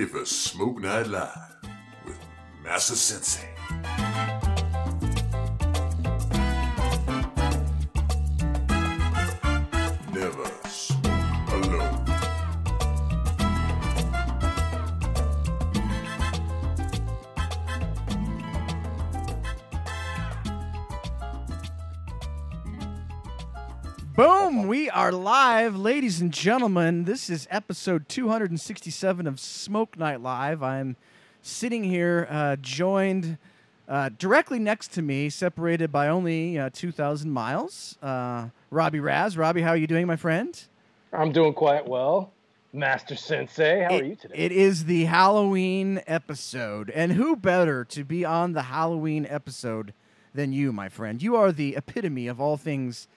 Ready for Smoke Night Live with Massa Sensei. Are live, ladies and gentlemen. This is episode 267 of Smoke Night Live. I'm sitting here, uh, joined uh, directly next to me, separated by only uh, 2,000 miles. Uh, Robbie Raz. Robbie, how are you doing, my friend? I'm doing quite well. Master Sensei, how It- are you today? It is the Halloween episode. And who better to be on the Halloween episode than you, my friend? You are the epitome of all things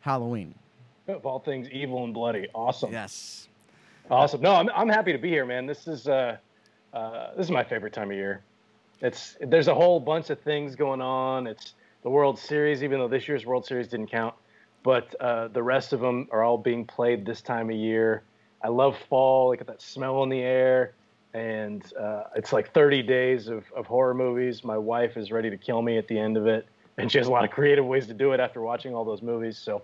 Halloween. Of all things evil and bloody. Awesome. Yes. Awesome. No, I'm, I'm happy to be here, man. This is uh, uh, this is my favorite time of year. It's there's a whole bunch of things going on. It's the World Series, even though this year's World Series didn't count, but uh, the rest of them are all being played this time of year. I love fall. I get that smell in the air, and uh, it's like 30 days of, of horror movies. My wife is ready to kill me at the end of it, and she has a lot of creative ways to do it after watching all those movies. So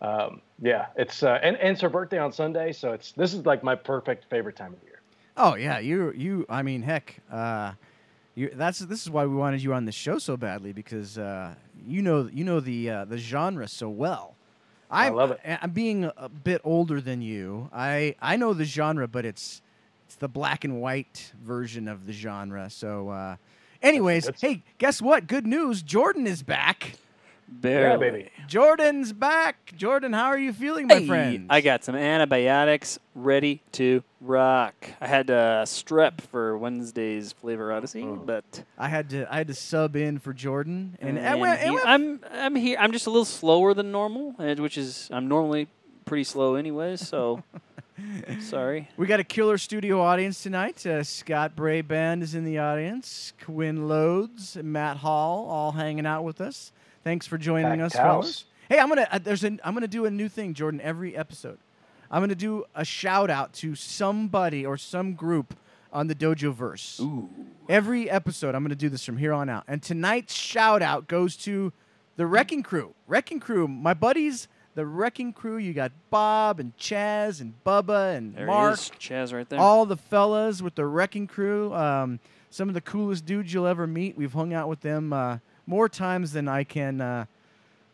um, yeah, it's uh, and, and it's her birthday on Sunday, so it's this is like my perfect favorite time of year. Oh yeah, you you. I mean, heck, uh, you. That's this is why we wanted you on the show so badly because uh, you know you know the uh, the genre so well. I I'm, love it. I'm being a bit older than you. I I know the genre, but it's it's the black and white version of the genre. So, uh, anyways, That's- hey, guess what? Good news. Jordan is back. Yeah, baby. Jordan's back. Jordan, how are you feeling, my Hey, friend? I got some antibiotics ready to rock. I had uh, strep for Wednesday's Flavor Odyssey, Oh. but I had to I had to sub in for Jordan, and, and it went- it he- I'm I'm here. I'm just a little slower than normal, which is I'm normally pretty slow anyways. So sorry. We got a killer studio audience tonight. Uh, Scott Bray Band is in the audience. Quinn Loads, Matt Hall, all hanging out with us. Thanks for joining Packed us, house. fellas. Hey, I'm gonna uh, there's an I'm gonna do a new thing, Jordan. Every episode, I'm gonna do a shout out to somebody or some group on the Dojo Verse. Ooh. Every episode, I'm gonna do this from here on out. And tonight's shout out goes to the Wrecking Crew. Wrecking Crew, my buddies. The Wrecking Crew. You got Bob and Chaz and Bubba and There Mark he is, Chaz, right there. all the fellas with the wrecking crew um, some of the coolest dudes you'll ever meet we've hung out with them uh, more times than i can uh,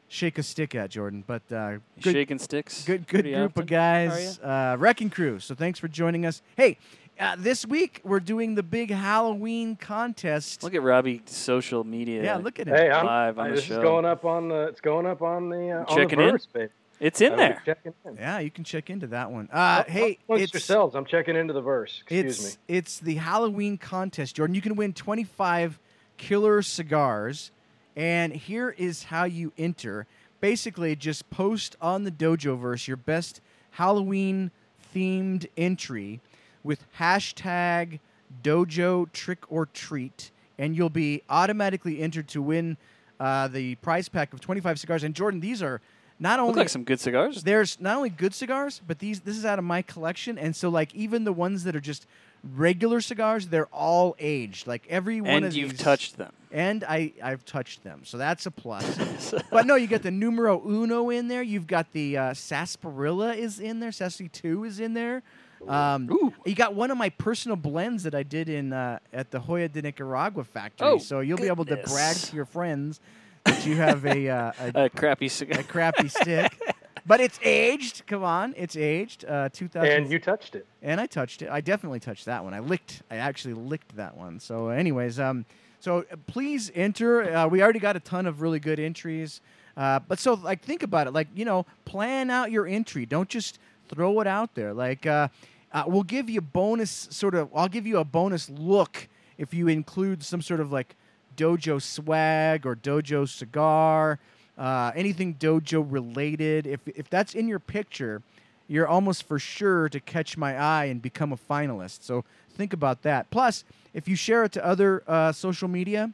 shake a stick at jordan but uh, good, Shaking sticks. good, good group often. of guys uh, wrecking crew so thanks for joining us hey uh, this week we're doing the big halloween contest Look at Robbie's social media. yeah look at him Hey, I'm, Live on I- the this show. is going up on the it's going up on the uh, on Checking the in? babe. It's in I will be there. Checking in. yeah you can check into that one uh, Oh, hey amongst it's yourselves, I'm checking into the verse. Excuse it's me. it's the Halloween contest, Jordan. You can win 25 killer cigars, and here is how you enter. Basically, just post on the Dojoverse your best Halloween themed entry with hashtag Dojo Trick or Treat, and you'll be automatically entered to win uh, the prize pack of 25 cigars. And Jordan, these are not Look only like some good cigars. there's not only good cigars, but these this is out of my collection, and so like even the ones that are just regular cigars, they're all aged. Like every one and of you've these, touched them. and I I've touched them, so that's a plus. but no, you got the numero uno in there. You've got the uh, sarsaparilla is in there. Sassy two is in there. Um, Ooh. You got one of my personal blends that I did in uh, at the Joya de Nicaragua factory, Oh, so you'll be able to brag to your friends that you have a, uh, a a crappy cigar. a crappy stick. But it's aged. Come on, it's aged. Uh, 2000. And you touched it. and I touched it. I definitely touched that one. I licked. I actually licked that one. So, anyways, um, so uh, please enter. Uh, we already got a ton of really good entries. Uh, but so like think about it. Like you know, plan out your entry. Don't just throw it out there. Like uh, uh, we'll give you bonus sort of. I'll give you a bonus look if you include some sort of like dojo swag or dojo cigar, uh, anything dojo related. If if that's in your picture, you're almost for sure to catch my eye and become a finalist. So think about that. Plus, if you share it to other uh, social media,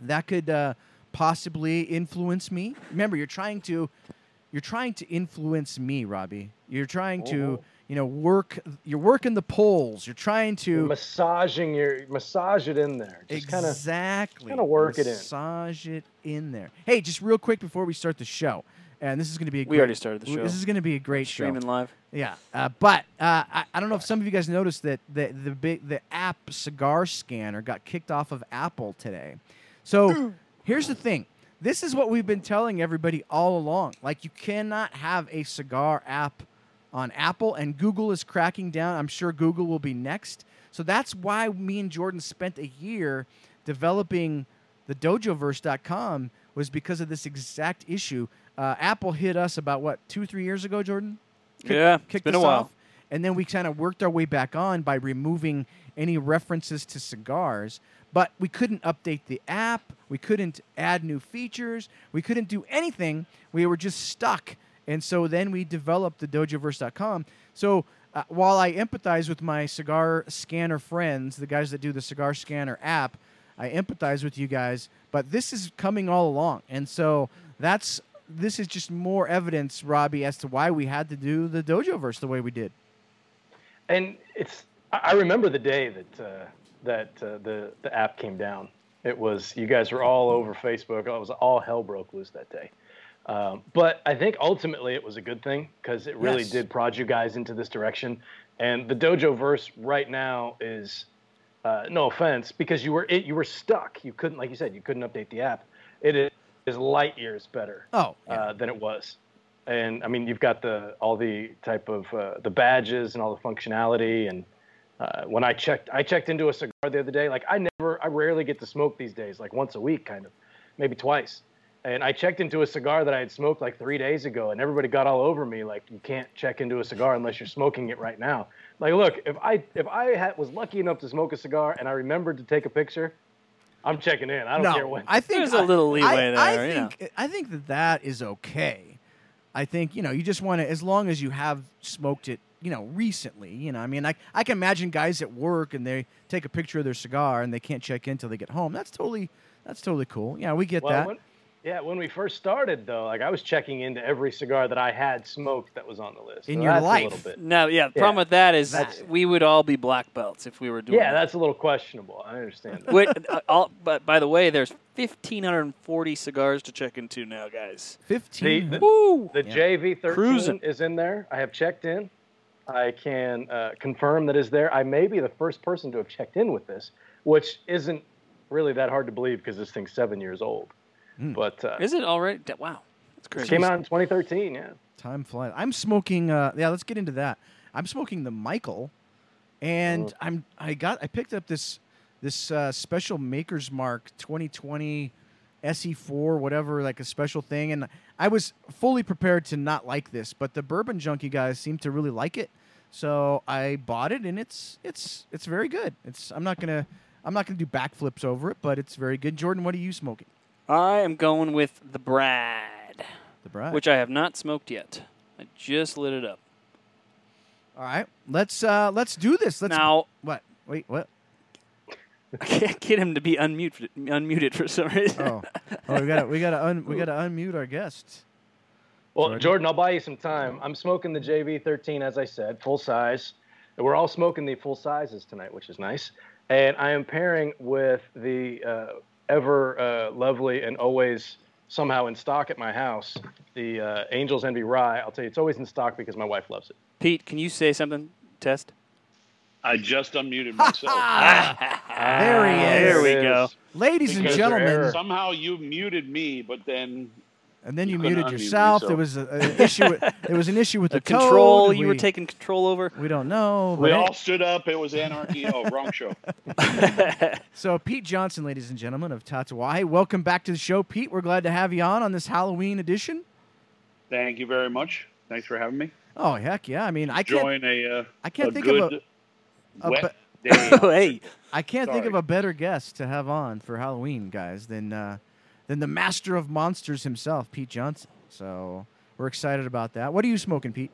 that could uh, possibly influence me. Remember, you're trying to you're trying to influence me, Robbie. You're trying to Oh. You know work you're working the poles. You're trying You're to massaging your massage it in there. Just kind of exactly kinda work it in. Massage it in there. Hey, just real quick before we start the show, and this is going to be a We great, already started the show. This is going to be a great show. Streaming live. Yeah, uh, but uh, I, I don't know if some of you guys noticed that the the big the app cigar scanner got kicked off of Apple today. So here's the thing: this is what we've been telling everybody all along. Like you cannot have a cigar app on Apple, and Google is cracking down. I'm sure Google will be next. So that's why me and Jordan spent a year developing the DojoVerse.com was because of this exact issue. Uh, Apple hit us about what two, three years ago, Jordan kicked- yeah, kicked been a while. off, and then we kind of worked our way back on by removing any references to cigars. But we couldn't update the app. We couldn't add new features. We couldn't do anything. We were just stuck. And so then we developed the dojoverse.com. So uh, while I empathize with my cigar scanner friends, the guys that do the cigar scanner app, I empathize with you guys. But this is coming all along. And so that's this is just more evidence, Robbie, as to why we had to do the dojoverse the way we did. and it's I remember the day that uh, that uh, the the app came down. It was you guys were all over Facebook. It was all hell broke loose that day. Um, but I think ultimately it was a good thing because it really Yes. did prod you guys into this direction. And the Dojo verse right now is uh, no offense because you were it, you were stuck. You couldn't, like you said, you couldn't update the app. It is, is light years better Oh, yeah. uh, than it was. And I mean, you've got the all the type of uh, the badges and all the functionality. And uh, when I checked, I checked into a cigar the other day. Like I never, I rarely get to smoke these days. Like once a week, kind of, maybe twice. And I checked into a cigar that I had smoked like three days ago, and everybody got all over me. Like you can't check into a cigar unless you're smoking it right now. Like, look, if I if I had, was lucky enough to smoke a cigar and I remembered to take a picture, I'm checking in. I don't no, care when. I think There's a I- little leeway I, there, I you know. think I think that that is okay. I think you know you just want to as long as you have smoked it, you know, recently. You know, I mean, I I can imagine guys at work and they take a picture of their cigar and they can't check in until they get home. That's totally that's totally cool. Yeah, we get Well, that. when, yeah, when we first started though, like I was checking into every cigar that I had smoked that was on the list. In So your that's life. a little bit. No, yeah. The Yeah. problem with that is That's- we would all be black belts if we were doing. Yeah, that. that's a little questionable. I understand. That. Wait, uh, all, but by the way, there's 1,540 cigars to check into now, guys. Fifteen. the- Woo! The Yeah. JV13 Cruising. is in there. I have checked in. I can uh, confirm that is there. I may be the first person to have checked in with this, which isn't really that hard to believe because this thing's seven years old. Mm. But uh, Is it already? Wow, that's it crazy. came out in 2013. Yeah. Time flies. I'm smoking. Uh, yeah, let's get into that. I'm smoking the Michael, and Oh. I'm I got I picked up this this uh, special Maker's Mark 2020 SE4 whatever like a special thing, and I was fully prepared to not like this, but the Bourbon Junkie guys seem to really like it, so I bought it, and it's it's it's very good. It's I'm not gonna I'm not gonna do backflips over it, but it's very good. Jordan, what are you smoking? I am going with the Brad, The Bride. which I have not smoked yet. I just lit it up. All right, let's uh let's do this. Let's now what? Wait, what? I can't get him to be unmuted, unmuted for some reason. Oh, oh, we gotta we gotta un, we gotta unmute our guests. Well, Jordan? Jordan. I'll buy you some time. I'm smoking the JV13, as I said, full size. We're all smoking the full sizes tonight, which is nice. And I am pairing with the uh, ever uh, lovely and always somehow in stock at my house, the uh, Angels Envy Rye. I'll tell you, it's always in stock because my wife loves it. Pete, can you say something? Test. I just unmuted myself. There he is. There we go. is. Ladies and gentlemen, Somehow you muted me, but then and then you, You muted unmute yourself. There was a, an issue. With, there was an issue with The the code. control you we, were taking control over. We don't know. we but all stood up. It was anarchy. Oh, wrong show. so Pete Johnson, ladies and gentlemen of Tatuaje, welcome back to the show, Pete. We're glad to have you on on this Halloween edition. Thank you very much. Thanks for having me. Oh heck yeah! I mean, I can't. Join a, uh, I can't a think good of a, a wet be- day. hey, I can't think of a better guest to have on for Halloween, guys, than uh, than the master of monsters himself, Pete Johnson. So we're excited about that. What are you smoking, Pete?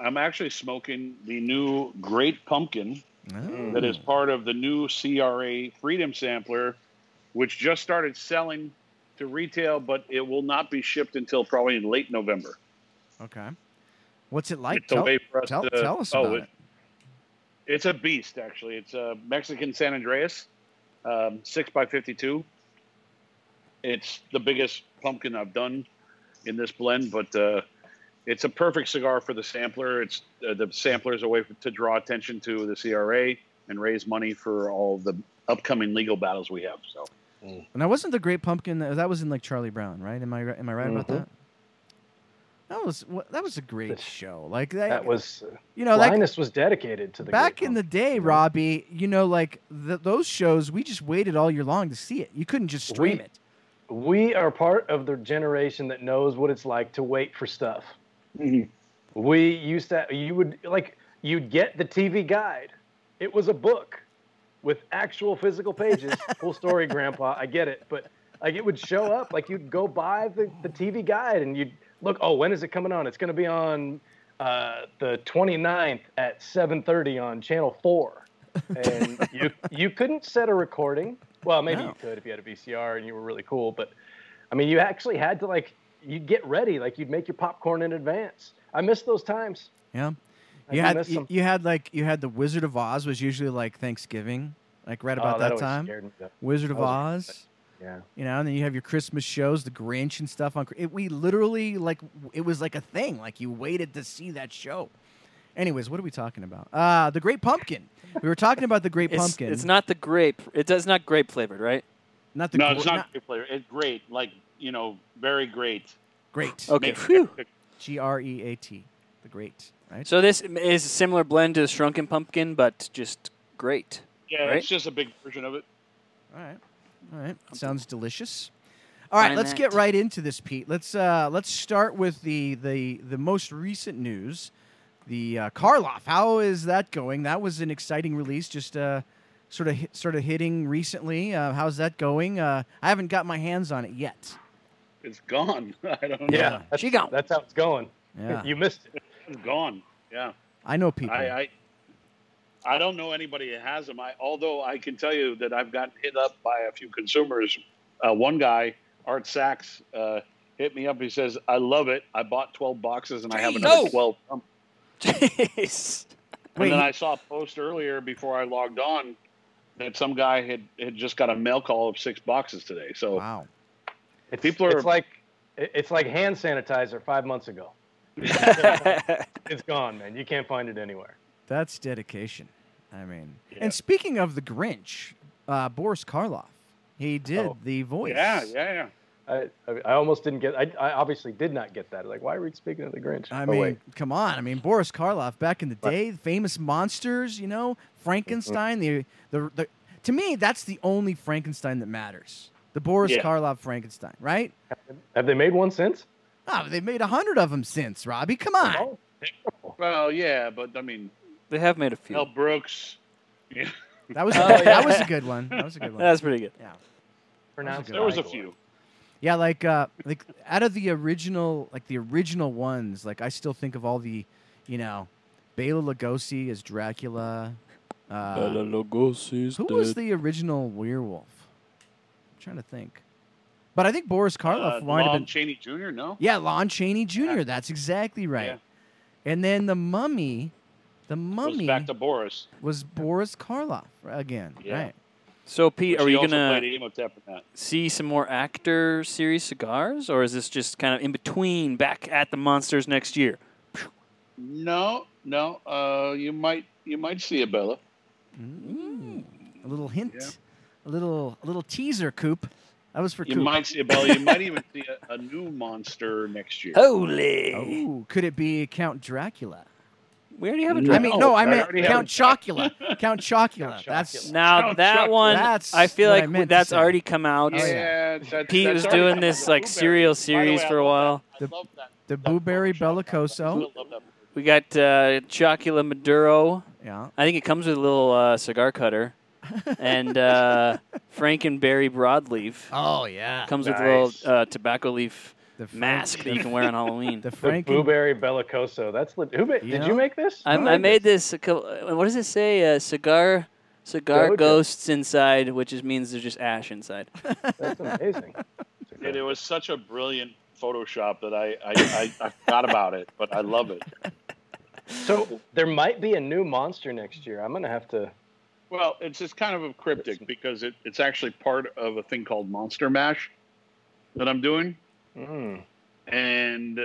I'm actually smoking the new Great Pumpkin Oh. that is part of the new CRA Freedom Sampler, which just started selling to retail, but it will not be shipped until probably in late November. Okay. What's it like? it's for us tell, to. tell us oh, about it- it. It's a beast, actually. It's a Mexican San Andreas, um, six by fifty-two. It's the biggest pumpkin I've done in this blend, but uh, it's a perfect cigar for the sampler. It's uh, the sampler is a way to draw attention to the CRA and raise money for all the upcoming legal battles we have. So And that wasn't the Great Pumpkin. That that was in like Charlie Brown, right? Am I ri- am I right about Mhm. that? That was that was a great That's- show. Like that, That was you know like Linus was dedicated to the back Great in the day, you? Robbie. You know, like th- those shows, we just waited all year long to see it. You couldn't just stream We- it. We are part of the generation that knows what it's like to wait for stuff. We used to, you would like, you'd get the TV guide. It was a book with actual physical pages. Full story, Grandpa. I get it, but like it would show up. Like you'd go buy the, the TV guide and you'd look. Oh, when is it coming on? It's going to be on uh, the 29th at 7:30 on Channel Four. And you you couldn't set a recording. Well, maybe No. you could if you had a VCR and you were really cool, but I mean, you actually had to like you'd get ready. Like you'd make your popcorn in advance. I miss those times. Yeah. I You had you, you had like you had the Wizard of Oz was usually like Thanksgiving, like right Oh, about that, time. me. Wizard of That Oz. Yeah. You know, and then you have your Christmas shows, the Grinch and stuff on. It, we literally like it was like a thing. Like you waited to see that show. Anyways, what are we talking about? Uh the Great Pumpkin. We were talking about the Great It's, Pumpkin. it's not the grape. It does not grape flavored, right? not the grape. no, gr- it's not, grape flavored. It's great, like you know, very great. great. Okay. G R E A T. The Great. Right. So this is a similar blend to the Shrunken Pumpkin, but just great. Yeah, Right? it's just a big version of it. All right. All right. Sounds delicious. All right, let's get right into this, Pete. Let's uh, let's start with the the the most recent news, the uh, Karloff. How is that going? That was an exciting release, just uh, sort of sort of hitting recently. Uh, how's that going? Uh, I haven't got my hands on it yet. It's gone. I don't yeah, know. Yeah, she gone. That's how it's going. Yeah. you missed it. It's gone. Yeah. I know people. I, I, I don't know anybody that has them. I although I can tell you that I've gotten hit up by a few consumers. Uh, one guy, Art Sachs uh, hit me up. He says, "I love it. I bought 12 boxes and I have another 12." Jeez. And Wait, then I saw a post earlier before I logged on that some guy had, had just got a mail call of six boxes today. So wow. It's, people are it's like it's like hand sanitizer five months ago. it's gone, man. You can't find it anywhere. That's dedication. I mean, yeah. and speaking of the Grinch, uh, Boris Karloff, he did oh. the voice. Yeah, yeah, yeah. I, I, I almost didn't get. I, I obviously did not get that. Like, why are we speaking of the Grinch? I Oh, mean, wait. come on. I mean, Boris Karloff back in the Right. day, famous monsters, you know, Frankenstein. Mm-hmm. The, the the to me, that's the only Frankenstein that matters. The Boris Yeah. Karloff Frankenstein, right? have they made one since? Oh, they've made a hundred of them since, Robbie. Come oh, on. Oh. Well, yeah, but I mean, they have made a few. Mel Brooks. Yeah, That was Oh, that was a good one. That was a good one. That's pretty good. Yeah. Pronounced there was a few. Yeah, like uh like out of the original like the original ones, like I still think of all the, you know, Bela Lugosi as Dracula. Uh, Bela Lugosi's who was the original werewolf? I'm trying to think. But I think Boris Karloff Uh, might have Lon been Chaney Jr. No. Yeah, Lon Chaney Jr. Yeah. That's exactly right. Yeah. And then the mummy, the Goes mummy back to Boris. was Boris Karloff again, Yeah. right? So Pete, are he you gonna played Imhotep in that. see some more actor series cigars, or is this just kind of in between, back at the monsters next year? No, no. Uh, you might you might see a Bella. Mm. A little hint, Yeah. a little a little teaser, Coop. That was for You Coop. might see a Bella. You might even see a, a new monster next year. Holy! Oh, could it be Count Dracula? We already have a No. I mean, no, I I meant already have Count it. Chocula. Count Chocula. Count That's Chocula. Now Count that Chuck. one, That's I feel what I like that's already come out. Oh, yeah. yeah, that's, Pete that's was doing this like Blueberry. serial series way, for a while. that. I love that. The that Blueberry Bellicoso. still love that. We got uh, Chocula Maduro. Yeah. I think it comes with a little uh, cigar cutter, and uh, Frankenberry broadleaf Oh yeah. comes with a little uh, tobacco leaf The Frank- mask that you can wear on Halloween. The The Franken. blueberry bellicoso. That's lit. Who made? You Did know? you make this? I, I made this. A couple, uh, what does it say? Uh, cigar, cigar Doja. ghosts inside, which is, means there's just ash inside. That's amazing. It's It, it was such a brilliant Photoshop that I I, I, I forgot about it, but I love it. So there might be a new monster next year. I'm gonna have to. Well, it's just kind of a cryptic because it, it's actually part of a thing called Monster Mash that I'm doing, Mm. and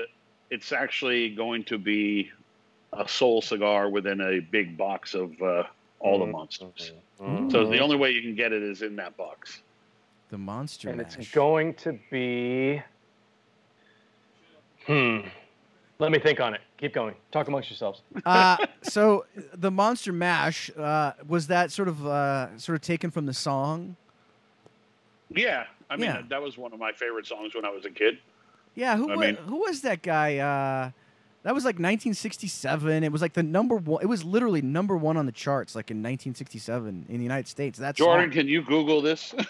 it's actually going to be a soul cigar within a big box of uh, all the Mhm. monsters. Mm. So the only way you can get it is in that box. The monster And mash. it's going to be. Hmm. Let me think on it. Keep going. Talk amongst yourselves. uh, so the monster mash uh, was that sort of uh, sort of taken from the song? Yeah, I mean Yeah. that was one of my favorite songs when I was a kid. Yeah, who I wa- mean- who was that guy? Uh, that was like 1967. It was like the number one. It was literally number one on the charts, like in 1967 in the United States. That Jordan, song. can you Google this?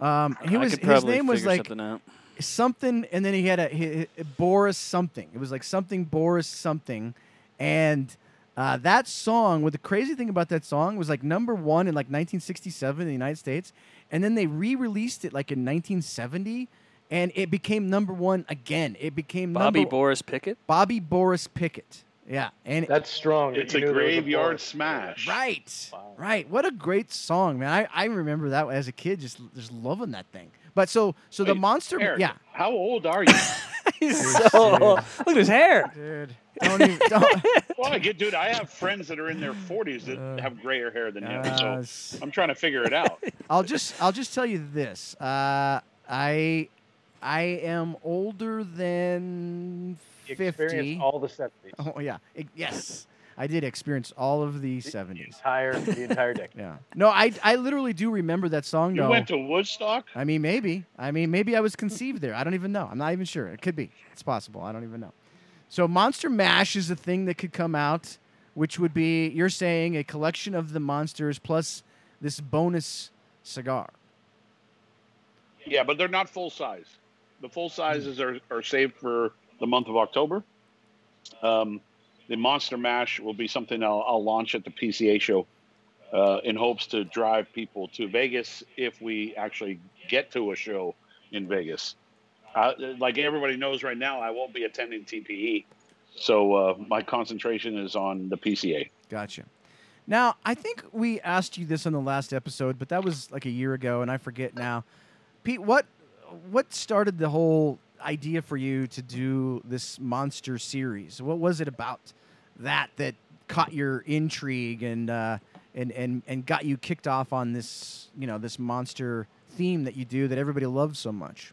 Um, he was his name was like something out. something, and then he had a he, he- Boris something. It was like something Boris something, and uh, that song. What the crazy thing about that song was like number one in like 1967 in the United States, and then they re-released it like in 1970, and it became number one again. It became Bobby number, Boris Pickett. Bobby Boris Pickett. Yeah, and That's strong. it's You a knew there was graveyard Boris. smash. right, Wow. right. What a great song, man! I, I remember that as a kid, just just loving that thing. But so so the monster, Eric, yeah, How old are you? He's so dude. look at his hair. dude. Don't even don't. well, I get, dude. I have friends that are in their 40s that Uh, have grayer hair than him, Uh, So s- I'm trying to figure it out. I'll just I'll just tell you this. Uh, I I am older than You fifty. experienced all the 70s. Oh yeah, It- yes, I did experience all of the The seventies. entire, the entire decade. Yeah. No, I I literally do remember that song though. You though. went to Woodstock? I mean, maybe. I mean, maybe I was conceived there. I don't even know. I'm not even sure. It could be. It's possible. I don't even know. So, Monster Mash is a thing that could come out, which would be, you're saying, a collection of the monsters plus this bonus cigar. Yeah, but they're not full size. The full sizes are, are saved for the month of October. Um, the Monster Mash will be something I'll, I'll launch at the PCA show uh, in hopes to drive people to Vegas if we actually get to a show in Vegas. Uh, like everybody knows right now, I won't be attending TPE. So uh, my concentration is on the PCA. Gotcha. Now, I think we asked you this on the last episode, but that was like a year ago, and I forget now. Pete, what what started the whole idea for you to do this monster series? What was it about that that caught your intrigue and uh, and and and got you kicked off on this you know this monster theme that you do that everybody loves so much?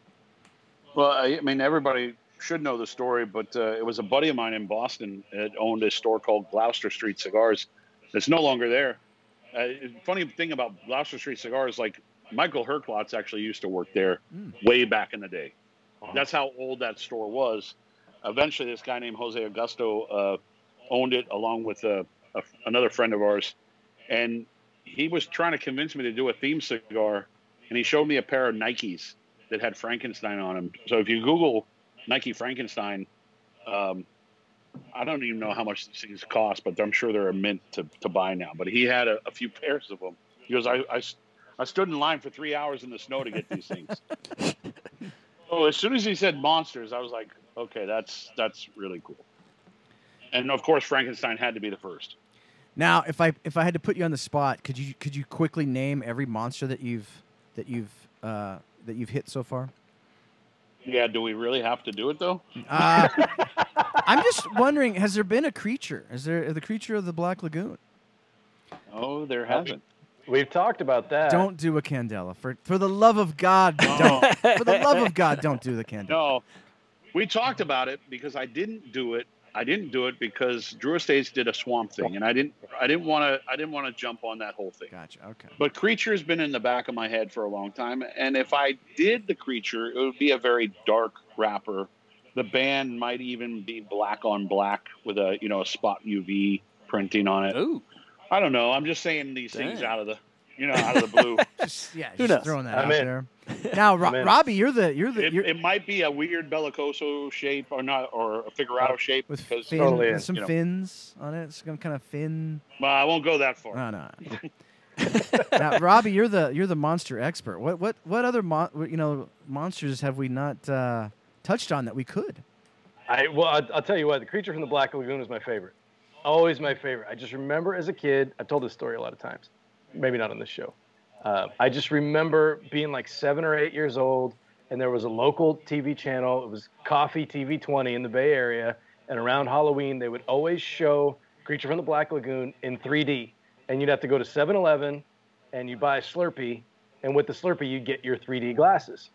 Well, I mean, everybody should know the story, but uh, it was a buddy of mine in Boston that owned a store called Gloucester Street Cigars. It's no longer there. Uh, funny thing about Gloucester Street Cigars, like Michael Herklots actually used to work there Mm. way back in the day. That's how old that store was. Eventually, this guy named Jose Augusto uh, owned it along with uh, a, another friend of ours, and he was trying to convince me to do a theme cigar, and he showed me a pair of Nikes that had Frankenstein on them. So if you Google Nike Frankenstein, um, I don't even know how much these things cost, but I'm sure they're a mint to, to buy now. But he had a, a few pairs of them. He goes, I, I, I stood in line for three hours in the snow to get these things. oh, as soon as he said monsters, I was like, okay, that's that's really cool. And of course, Frankenstein had to be the first. Now, if I if I had to put you on the spot, could you could you quickly name every monster that you've that you've uh, that you've hit so far? Yeah, do we really have to do it though? Uh, I'm just wondering, has there been a creature? Is there the creature of the Black Lagoon? Oh, there hasn't. We've talked about that. Don't do a Candela for for the love of God. Don't for the love of God, don't do the Candela. No, we talked about it because I didn't do it. I didn't do it because Drew Estates did a swamp thing, and I didn't. I didn't want to. I didn't want to jump on that whole thing. Gotcha. Okay. But creature's been in the back of my head for a long time, and if I did the creature, it would be a very dark wrapper. The band might even be black on black with a you know a spot UV printing on it. Ooh, I don't know. I'm just saying these things out of the you know out of the blue. Just yeah, Who just knows? throwing that I'm out in. there. Now, Ro- Robbie, you're the you're the it, you're, it might be a weird bellicoso shape or not or a figurado shape with fin, Totally in, some you know. fins on it. Some kind of fin. well, I won't go that far. No, no. now, Robbie, you're the you're the monster expert. What what what other mon- you know monsters have we not uh, touched on that we could? I well, I'll, I'll tell you what. The creature from the Black Lagoon is my favorite. Always my favorite. I just remember as a kid. I've told this story a lot of times, maybe not on this show. Uh, I just remember being like seven or eight years old, and there was a local TV channel. It was KOFY TV 20 in the Bay Area, and around Halloween they would always show Creature from the Black Lagoon in 3D, and you'd have to go to 7-Eleven, and you buy a Slurpee, and with the Slurpee you get your 3D glasses.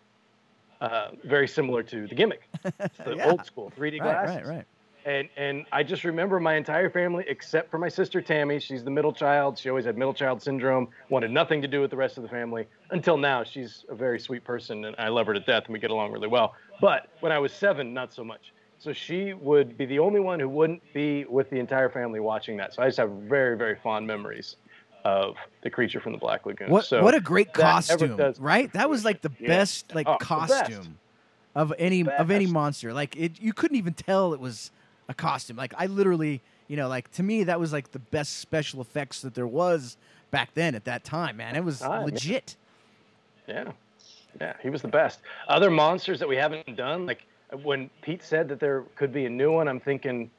Uh, very similar to the gimmick, It's the Yeah. old school 3D glasses. Right, right, right. And and I just remember my entire family, except for my sister Tammy. She's the middle child. She always had middle child syndrome. Wanted nothing to do with the rest of the family until now. She's a very sweet person, and I love her to death, and we get along really well. But when I was seven, not so much. So she would be the only one who wouldn't be with the entire family watching that. So I just have very very fond memories of the creature from the Black Lagoon. What so what a great costume, does- right? That was like the Yeah. best like Oh, best. costume of any of any monster. Like it, you couldn't even tell it was a costume. Like I literally, you know, like to me that was like the best special effects that there was back then at that time. Man, it was Time, yeah. legit. Yeah, yeah, he was the best. Other monsters that we haven't done, like when Pete said that there could be a new one, I'm thinking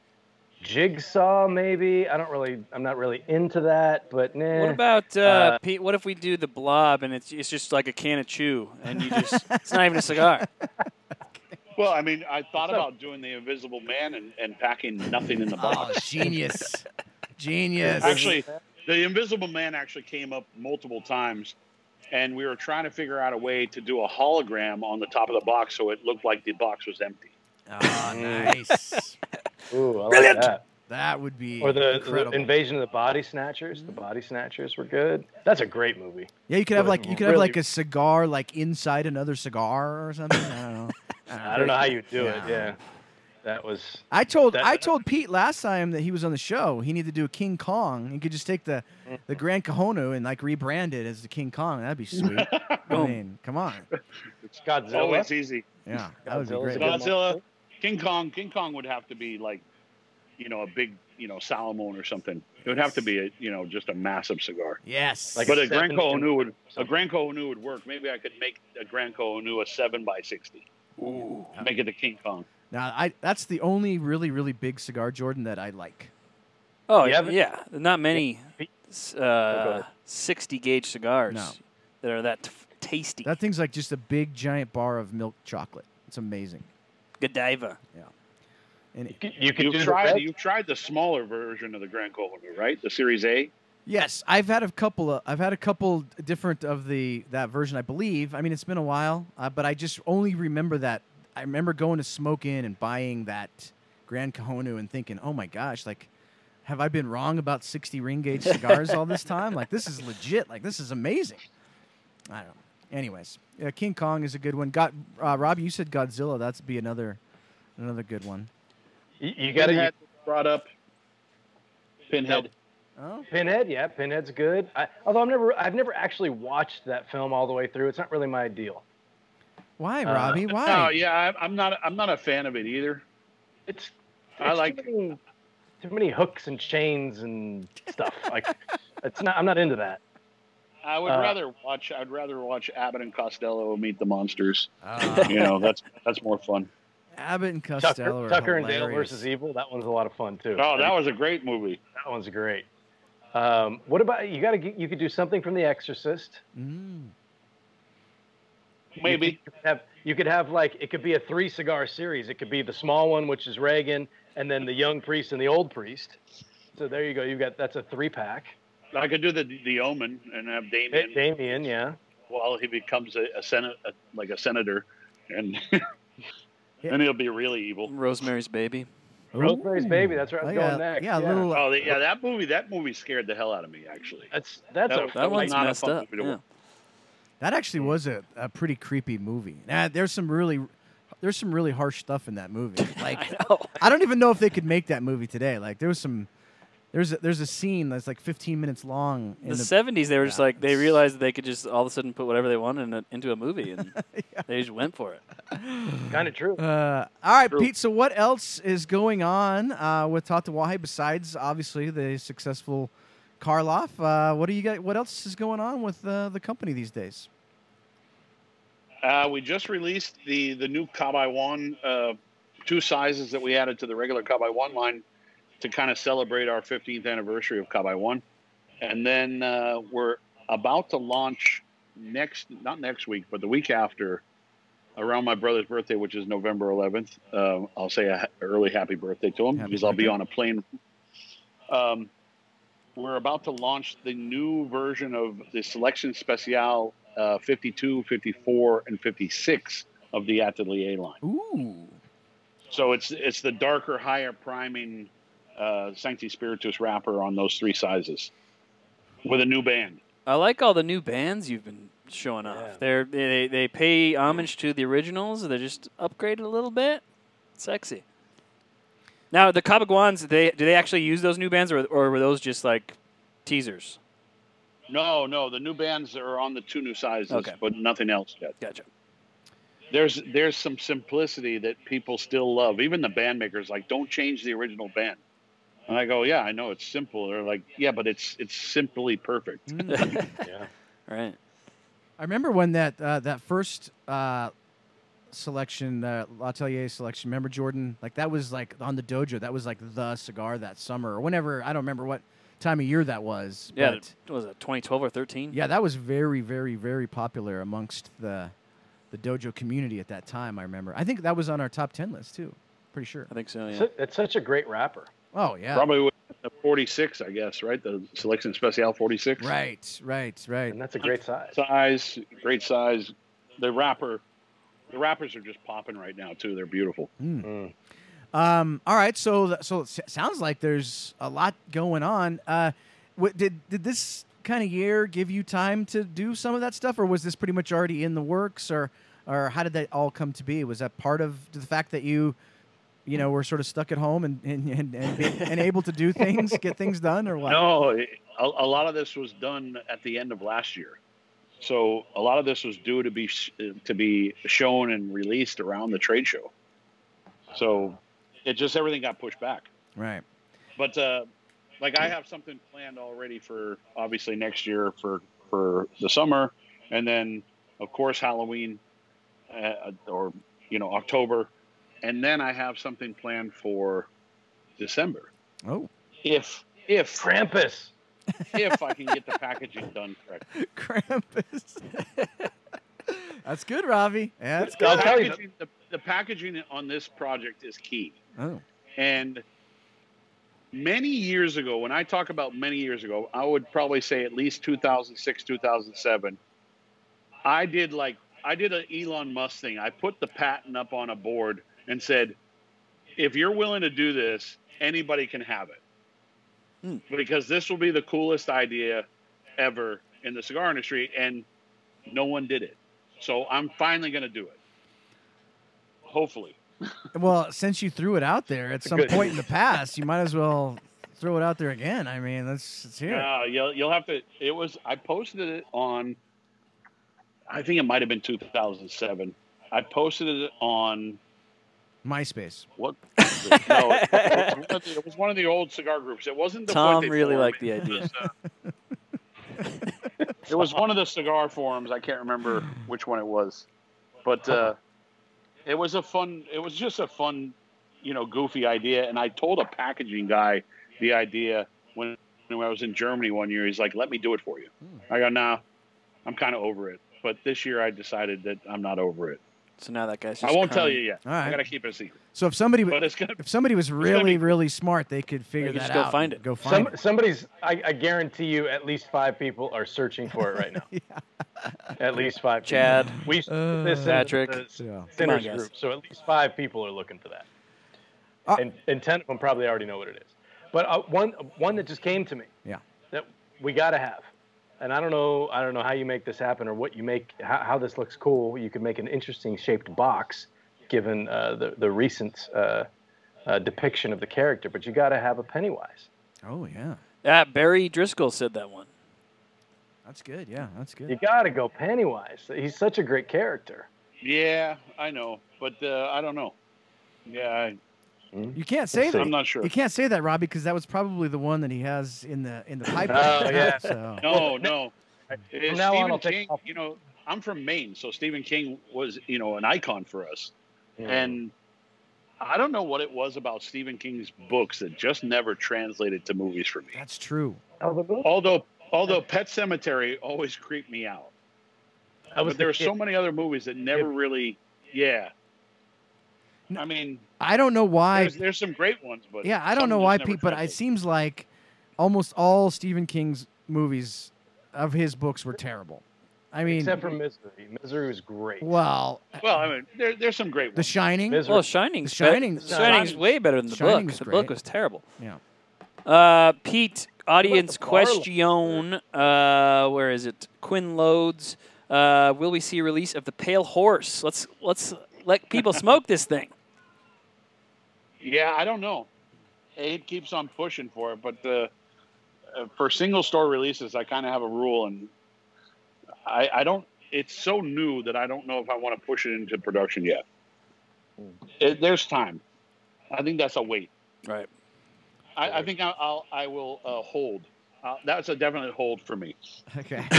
Jigsaw, maybe. I don't really, I'm not really into that, but nah. What about uh, Uh, Pete? What if we do the blob and it's it's just like a can of chew and you just it's not even a cigar. Well, I mean, I thought about doing the Invisible Man and, and packing nothing in the Oh, box. genius, genius. Actually, the Invisible Man actually came up multiple times, and we were trying to figure out a way to do a hologram on the top of the box so it looked like the box was empty. oh, nice. Ooh, I like Brilliant. that. That would be Or the, the. Invasion of the Body Snatchers. The Body Snatchers were good. That's a great movie. yeah, you could have like you could have really- like a cigar like inside another cigar or something. I don't know. I don't know how you do it. Yeah. Yeah, that was. I told That- I told Pete last time that he was on the show. He needed to do a King Kong. He could just take the the mm-hmm. Grand Cojonu and like rebrand it as the King Kong. That'd be sweet. I mean, come on. It's Godzilla. Always easy. Yeah, that would be great. Godzilla, King Kong, King Kong would have to be like, you know, a big, you know, Salomon or something. It would have to be a, you know, just a massive cigar. Yes. Like But a a Grand seven- Cojonu would, a. Grand Cojonu would work. Maybe I could make a Grand Cojonu a seven by sixty. Ooh. Make it the King Kong. now, I that's the only really really big cigar, Jordan, that I like. Oh yeah, yeah, not many Pete? s- go uh, sixty gauge cigars No. that are that t- tasty. That thing's like just a big giant bar of milk chocolate. It's amazing. Godiva. Yeah. And You could, you could You've do the tried, you've tried the smaller version of the Grand Cojonu, right? The Series A. yes, I've had a couple of I've had a couple different of the that version. I believe. I mean, it's been a while, uh, but I just only remember that. I remember going to Smoke Inn and buying that Grand Cojonu and thinking, "Oh my gosh, like." Have I been wrong about 60 ring gauge cigars all this time? Like, this is legit. Like, this is amazing. I don't know. Anyways, yeah, King Kong is a good one. Got uh, Rob, you said Godzilla. That's be another another good one. You, you got to Pinhead brought up. Pinhead. Oh, Pinhead, yeah, Pinhead's good. I, although I've never, I've never actually watched that film all the way through. It's not really my deal. why, Uh, Robbie? Why? Oh yeah, I'm- I'm not. I'm not a fan of it either. It's, I it's like- too many, too many hooks and chains and stuff. like, it's not. I'm not into that. I would Uh, rather watch. I'd rather watch Abbott and Costello meet the monsters. Ah, You know, that's that's more fun. Abbott and Costello Tucker, are Tucker and Dale versus Evil. That one's a lot of fun too. Oh, that was a great movie. that one's great. Um, what about you? Got to you could do something from The Exorcist. Mm. Maybe. You could have you could have like it could be a three cigar series. It could be the small one, which is Reagan, and then the young priest and the old priest. So there you go. You've got that's a three pack. I could do the the Omen and have Damien Damien, yeah. while he becomes a, a senate, a, like a senator, and Yeah. then he'll be really evil. Rosemary's Baby. Rosemary's Ooh. Baby. That's where I was Oh, yeah, going next. Yeah, a Yeah. little. Uh, oh, the, yeah, that movie. That movie scared the hell out of me. Actually, That's that's That- a that That one's not a messed fun up. movie to Yeah. watch. That actually was a, a pretty creepy movie. Now, there's some really, there's some really harsh stuff in that movie. Like, I know. I don't even know if they could make that movie today. Like, there was some, there's a, there's a scene that's like 15 minutes long. In the the, seventies, they were just like they realized that they could just all of a sudden put whatever they wanted in a, into a movie, and they just went for it. kind of true. Uh, all right, True. Pete. So what else is going on uh, with Tatuaje besides obviously the successful Karloff? Uh, what do you got? What else is going on with uh, the company these days? Uh, we just released the the new Cabaiguan, uh, two sizes that we added to the regular Cabaiguan line to kind of celebrate our 15th anniversary of Cabaiguan, and then uh, we're about to launch next not next week, but the week after, around my brother's birthday, which is November 11th. Uh, I'll say a early happy birthday to him Happy because I'll be on a plane. Um, we're about to launch the new version of the Selection Special uh, 52, 54, and 56 of the Atelier line. Ooh. So it's it's the darker, higher priming uh, Sancti Spiritus wrapper on those three sizes with a new band. I like all the new bands you've been showing off. Yeah. They're they they pay homage to the originals. They're just upgraded a little bit. Sexy. Now the Cabaiguans, they do they actually use those new bands, or or were those just like teasers? No, no, the new bands are on the two new sizes, Okay. but nothing else yet. Gotcha. There's there's some simplicity that people still love. Even the band makers like don't change the original band. And I go, yeah, I know it's simple. They're like, yeah, but it's it's simply perfect. Mm. Yeah. Right. I remember when that uh, that first uh, selection, uh, L'Atelier selection. Remember Jordan? Like that was like on the dojo. That was like the cigar that summer or whenever. I don't remember what time of year that was. Yeah. but- what was it 2012 or 13? yeah, that was very, very, very popular amongst the the dojo community at that time. I remember. I think that was on our top ten list too. Pretty sure. I think so. Yeah. it's such a great rapper. Oh yeah. Probably with the 46, I guess, right? The Selection Special 46. Right. Right. Right. And that's a great size. Size, great size. The wrapper, the wrappers are just popping right now too. They're beautiful. Mm. Mm. Um, all right, so so it sounds like there's a lot going on. Uh, what, did did this kind of year give you time to do some of that stuff, or was this pretty much already in the works, or or how did that all come to be? Was that part of the fact that you, you know, we're sort of stuck at home and and and, and, and able to do things, get things done, or what? No, a, a lot of this was done at the end of last year. So a lot of this was due to be sh- to be shown and released around the trade show. So it just everything got pushed back. Right. But uh, like I have something planned already for obviously next year for for the summer, and then of course Halloween, uh, or you know October, and then I have something planned for December. Oh, If if Krampus. if I can get the packaging done correct. Krampus. that's good, Ravi. Yeah, that's The good. I'll tell you packaging, the, the packaging on this project is key. Oh, And many years ago, when I talk about many years ago, I would probably say at least 2006, 2007. I did like I did an Elon Musk thing. I put the patent up on a board and said, "If you're willing to do this, anybody can have it." Hmm. Because this will be the coolest idea ever in the cigar industry, and no one did it. So I'm finally going to do it. Hopefully. well, since you threw it out there at some Good. point in the past, you might as well throw it out there again. I mean, let's, let's hear it. Yeah, you'll you'll have to. It was I posted it on. I think it might have been 2007. I posted it on MySpace. what? was it? No, it was, one of the, it was one of the old cigar groups. It wasn't the Tom really forum. liked the It idea. was, uh, it was one of the cigar forums. I can't remember which one it was, but uh, it was a fun. It was just a fun, you know, goofy idea. And I told a packaging guy the idea when when I was in Germany one year. He's like, "Let me do it for you." Hmm. I go, "Nah, I'm kind of over it." But this year, I decided that I'm not over it. So now that guy's. I won't tell you yet. All I right. gotta keep it a secret. So if somebody But it's gonna. if somebody was really be- really smart, they could figure could that just go out. find it. Go find Some, it. somebody's. I, I guarantee you, at least five people are searching for it right now. yeah. At least five. people. Chad. We Uh, this is Patrick. the Yeah. Come on, group, so at least five people are looking for that. Uh, and and ten of them probably already know what it is. But uh, one one that just came to me. Yeah. That we got to have. And I don't know, I don't know how you make this happen or what you make, how, how this looks cool. You could make an interesting shaped box, given uh, the the recent uh, uh, depiction of the character. But you got to have a Pennywise. Oh yeah, Yeah, Barry Driscoll said that one. that's good. Yeah, that's good. You got to go Pennywise. He's such a great character. Yeah, I know, but uh, I don't know. Yeah, You can't say that. I, I'm not sure. You can't say that, Robbie, because that was probably the one that he has in the in the pipeline. Oh, yeah. So No, no. From now on, Stephen I'll take King, off. you know, I'm from Maine, so Stephen King was, you know, an icon for us. Mm. And I don't know what it was about Stephen King's books that just never translated to movies for me. That's true. Oh, the book? Although, although Pet Sematary always creeped me out. I was But there the are so many other movies that never Kid. really, yeah. No. I mean, I don't know why. there's, there's some great ones, but Yeah, I don't know why, never Pete, but it seems like almost all Stephen King's movies of his books were terrible. I mean, Except for Misery. Misery was great. well, Well, I mean, there, there's some great ones. The. Shining. Misery. Well, Shining's The Shining- bet- Shining's Shining- way better than the Shining book. was The book was terrible. Yeah. Uh, Pete, audience question. Uh, where is it? Quinn Loads. Uh, will we see a release of the Pale Horse? Let's let's let people smoke this thing. Yeah, I don't know. Abe keeps on pushing for it, but uh, uh, for single store releases, I kind of have a rule, and I, I don't. It's so new that I don't know if I want to push it into production yet. It, there's time. I think that's a wait. Right. I, I think I'll, I'll I will uh, hold. Uh, that's a definite hold for me. Okay.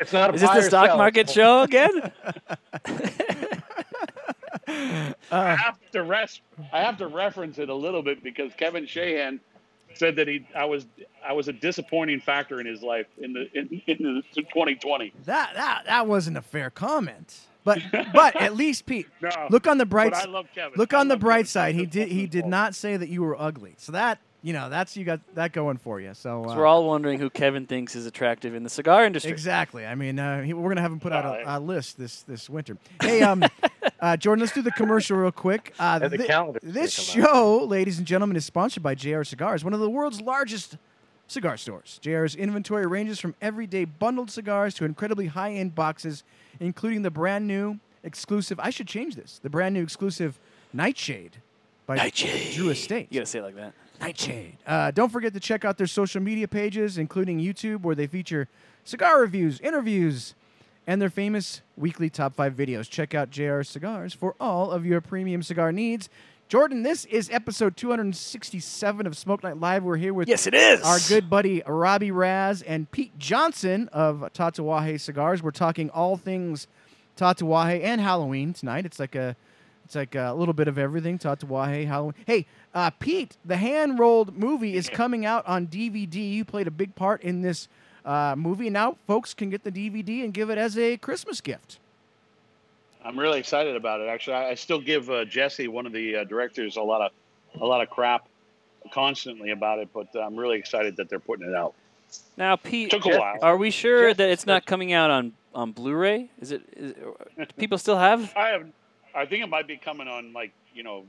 It's not a Is this the stock sell, market show again? I Uh, have to rest. I have to reference it a little bit because Kevin Shahan said that he I was I was a disappointing factor in his life in the in, in the 2020. that that that wasn't a fair comment. But but at least Pete, No, look on the bright but I s- love look I on the bright Kevin. side. He did he did not say that you were ugly. So that you know that's you got that going for you. So, So uh, we're all wondering who Kevin thinks is attractive in the cigar industry. Exactly. I mean, uh, he, we're gonna have him put out Alright. a, a list this this winter. Hey, um, uh, Jordan, let's do the commercial real quick. Uh, And the thi- calendar this come out. show, ladies and gentlemen, is sponsored by JR Cigars, one of the world's largest cigar stores. JR's inventory ranges from everyday bundled cigars to incredibly high-end boxes, including the brand new exclusive. I should change this. The brand new exclusive Nightshade by Nightshade. Drew Estate. You gotta say it like that. Nightshade. Uh, don't forget to check out their social media pages, including YouTube, where they feature cigar reviews, interviews, and their famous weekly top five videos. Check out JR Cigars for all of your premium cigar needs. Jordan, this is episode 267 of Smoke Night Live. We're here with Yes, it is. our good buddy Robbie Raz and Pete Johnson of Tatuaje Cigars. We're talking all things Tatuaje and Halloween tonight. It's like a it's like a little bit of everything. Tatuaje, Halloween. Hey, uh, Pete, the hand rolled movie is coming out on DVD. You played a big part in this uh, movie. Now folks can get the DVD and give it as a Christmas gift. I'm really excited about it. Actually, I, I still give uh, Jesse, one of the uh, directors, a lot of a lot of crap constantly about it, but I'm really excited that they're putting it out. Now, Pete, Took a while. are we sure Jeff- that it's not coming out on on Blu-ray? Is it? Is, do people still have? I have. I think it might be coming on like you know,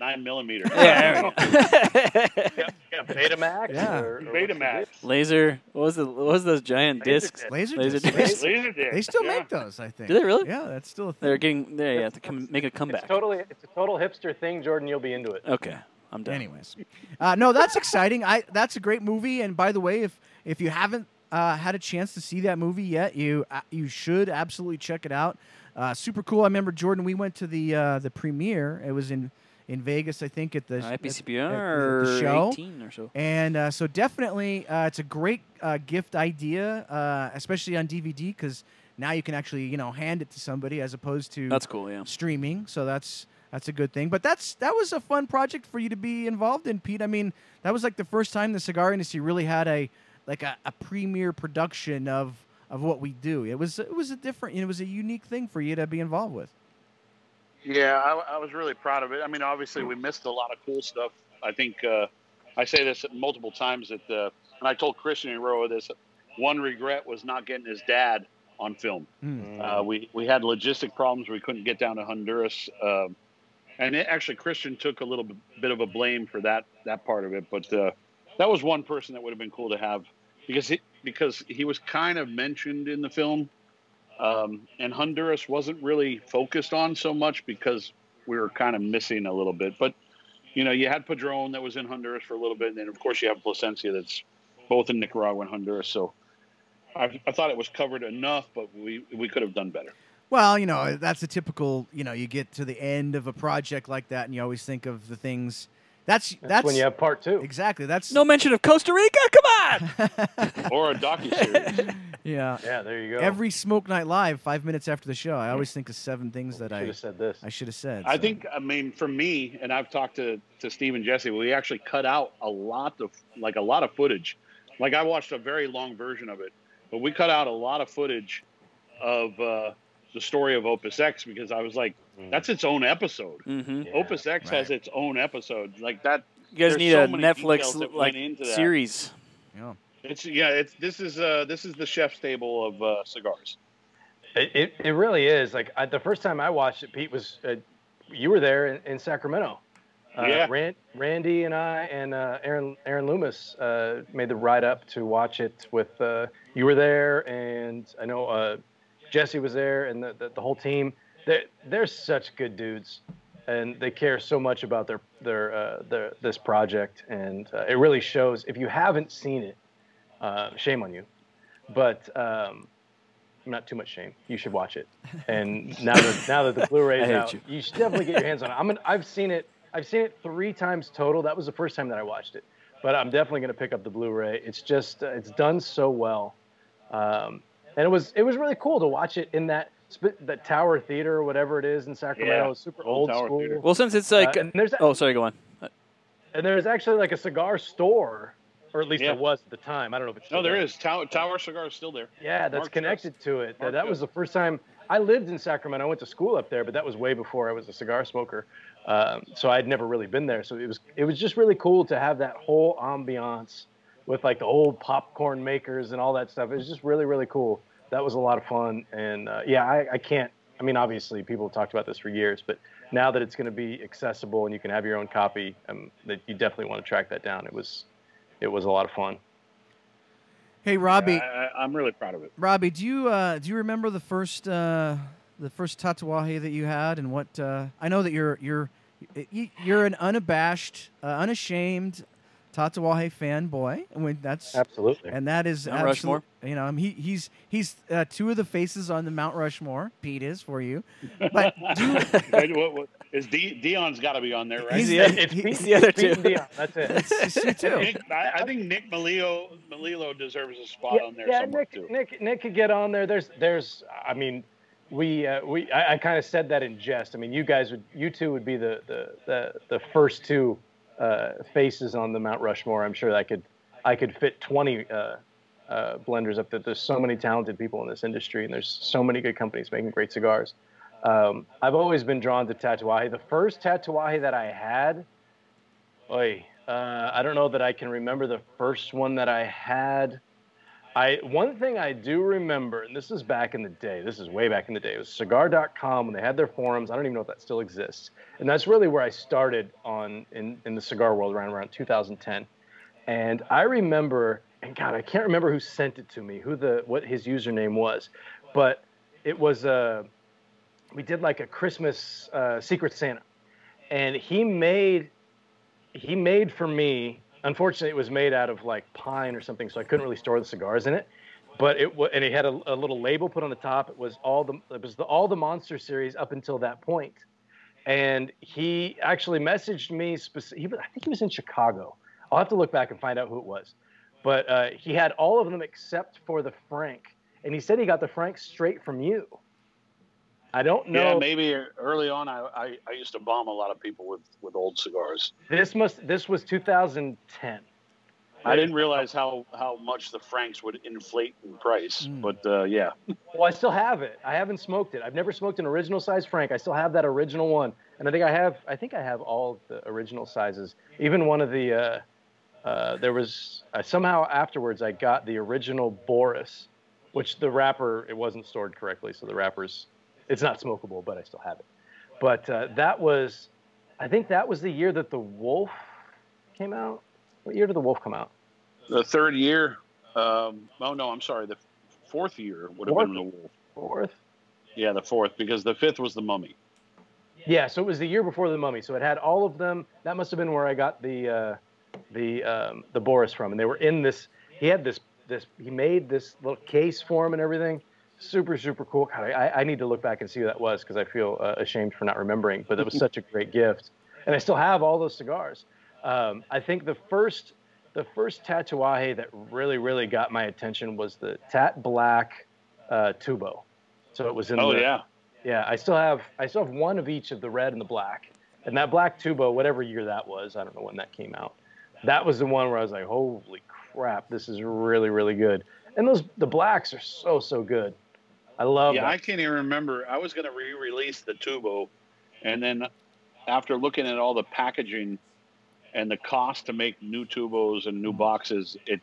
nine millimeter. Yeah, there we go. Yeah, yeah, Betamax. Yeah. Or, or Betamax. Laser. What was the? What was those giant Laser discs? disc. Laser, Laser discs. discs. They, Laser disc. they still yeah. make those, I think. Do they really? Yeah, that's still a thing. They're getting there. Yeah, to come make a It's comeback. totally, it's a total hipster thing, Jordan. You'll be into it. Okay, I'm done. Anyways, uh, no, that's exciting. I that's a great movie. And by the way, if if you haven't uh, had a chance to see that movie yet, you uh, you should absolutely check it out. Uh, super cool. I remember Jordan. We went to the uh, the premiere. It was in in Vegas, I think, at the Uh, at- at the- show. or so. And uh, so definitely, uh, it's a great uh, gift idea, uh, especially on DVD, because now you can actually you know hand it to somebody as opposed to That's cool. Yeah. streaming. So that's that's a good thing. But that's that was a fun project for you to be involved in, Pete. I mean, that was like the first time the cigar industry really had a like a, a premiere production of of what we do. It was it was a different, it was a unique thing for you to be involved with. Yeah, I, I was really proud of it. I mean, obviously, we missed a lot of cool stuff. I think uh, I say this multiple times that, uh, and I told Christian Eiroa this. One regret was not getting his dad on film. Hmm. Uh, we we had logistic problems. We couldn't get down to Honduras, um, and it, actually Christian took a little bit, bit of a blame for that that part of it. But uh, that was one person that would have been cool to have because he, because he was kind of mentioned in the film, um, and Honduras wasn't really focused on so much because we were kind of missing a little bit. But you know, you had Padron that was in Honduras for a little bit, and then of course you have Plasencia that's both in Nicaragua and Honduras. So. I, I thought it was covered enough, but we, we could have done better. Well, you know, that's a typical, you know, you get to the end of a project like that and you always think of the things That's That's, that's when you have part two. exactly that's No mention of Costa Rica. Come on. or a docu series. yeah. Yeah, there you go. Every Smoke Night Live, five minutes after the show, I always think of seven things that I should I have said this. I should have said. I so. think, I mean, for me, and I've talked to to Steve and Jesse, we actually cut out a lot of like a lot of footage. Like I watched a very long version of it, but we cut out a lot of footage of uh, the story of Opus X because I was like, that's its own episode. hmm Yeah, Opus X has its own episode. Like that, You guys need so a Netflix like into that. series. Yeah. it's yeah, it's this is uh this is the chef's table of uh, cigars. It, it, it really is. Like I, the first time I watched it, Pete was uh, you were there in, in Sacramento. Uh, Yeah. Rand, Randy and I and uh, Aaron Aaron Loomis uh, made the ride up to watch it with. Uh, you were there, and I know uh, Jesse was there, and the, the, the whole team. They're they're such good dudes, and they care so much about their their uh, their this project, and uh, it really shows. If you haven't seen it, uh, shame on you, but. Um, not too much shame. You should watch it. And now that now that the Blu-ray is out, you. you. should definitely get your hands on it. I'm an, I've seen it. I've seen it three times total. That was the first time that I watched it, but I'm definitely going to pick up the Blu-ray. It's just uh, it's done so well, um, and it was it was really cool to watch it in that sp- that Tower Theater or whatever it is in Sacramento. Yeah, super old old, Tower school. Theater. Well, since it's like, Uh, and there's oh, sorry, go on. and there's actually like a cigar store, or at least Yeah. there was at the time. I don't know if it's No, still there there is Tower, Tower Cigar is still there. Yeah, that's Mark connected to it. Mark that was the first time I lived in Sacramento. I went to school up there, but that was way before I was a cigar smoker. Um, so I'd never really been there. So it was it was just really cool to have that whole ambiance with like the old popcorn makers and all that stuff. It was just really really cool. That was a lot of fun. And uh, yeah, I, I can't. I mean, obviously people have talked about this for years, but now that it's going to be accessible and you can have your own copy, um, that you definitely want to track that down. It was it was a lot of fun. Hey Robbie, I, I, I'm really proud of it. Robbie, do you uh, do you remember the first uh, the first tatuaje that you had and what? Uh, I know that you're you're you- you're an unabashed, uh, unashamed tatuaje fanboy, and when that's Absolutely. and that is Mount absolute- Rushmore? You know, I mean, he, he's he's uh, two of the faces on the Mount Rushmore. Pete is for you, but do you, what- what- is D, Dion's got to be on there, right? He's the- It's he- Pete- the other Pete two. Dion, That's it. it's, it's too. Nick, I, I think Nick Melillo, Melillo deserves a spot on there yeah, Nick, too. Nick, Nick could get on there. There's, there's. I mean, we, uh, we. I, I kind of said that in jest. I mean, you guys would, you two would be the, the, the, the first two uh, faces on the Mount Rushmore. I'm sure I could, I could fit 20 uh, uh, blenders up there. There's so many talented people in this industry, and there's so many good companies making great cigars. Um, I've always been drawn to Tatuaje. The first Tatuaje that I had, oy, uh, I don't know that I can remember the first one that I had. I one thing I do remember, and this is back in the day. This is way back in the day. It was cigar.com when they had their forums. I don't even know if that still exists. And that's really where I started on in, in the cigar world around around 2010. And I remember, and God, I can't remember who sent it to me, who the what his username was, but it was uh, we did like a Christmas uh, Secret Santa, and he made he made for me. Unfortunately, it was made out of like pine or something, so I couldn't really store the cigars in it. But it was, and he had a, a little label put on the top. It was all the it was the all the Monster series up until that point. And he actually messaged me. I think he was in Chicago. I'll have to look back and find out who it was. But uh, he had all of them except for the Frank, and he said he got the Frank straight from you. I don't know. Yeah, maybe early on, I, I, I used to bomb a lot of people with, with old cigars. This must. This was 2010. I didn't realize how, how much the Franks would inflate in price, Mm. but uh, yeah, Well, I still have it. I haven't smoked it. I've never smoked an original size Frank. I still have that original one, and I think I have. I think I have all the original sizes. Even one of the. Uh, uh, there was uh, somehow afterwards I got the original Boris, which the wrapper it wasn't stored correctly, so the wrapper's it's not smokable, but I still have it. But uh, that was, I think that was the year that the Wolf came out. What year did the Wolf come out? the third year, um, oh no, I'm sorry, the fourth year would have been the Wolf. Fourth. Yeah, the fourth, because the fifth was the Mummy. Yeah, so it was the year before the Mummy. So it had all of them. That must have been where I got the uh, the um, the Boris from, and they were in this. He had this this. He made this little case for him and everything. Super super cool. God, I, I need to look back and see who that was because I feel uh, ashamed for not remembering. But it was such a great gift, and I still have all those cigars. Um, I think the first the first Tatuaje that really really got my attention was the Tat Black uh, Tubo. So it was in Oh the, yeah. yeah. I still have I still have one of each of the red and the black, and that black Tubo, whatever year that was, I don't know when that came out. That was the one where I was like, holy crap, this is really really good. And those the blacks are so so good. I love Yeah, them. I can't even remember. I was going to re-release the Tubo, and then after looking at all the packaging and the cost to make new Tubos and new mm. boxes, it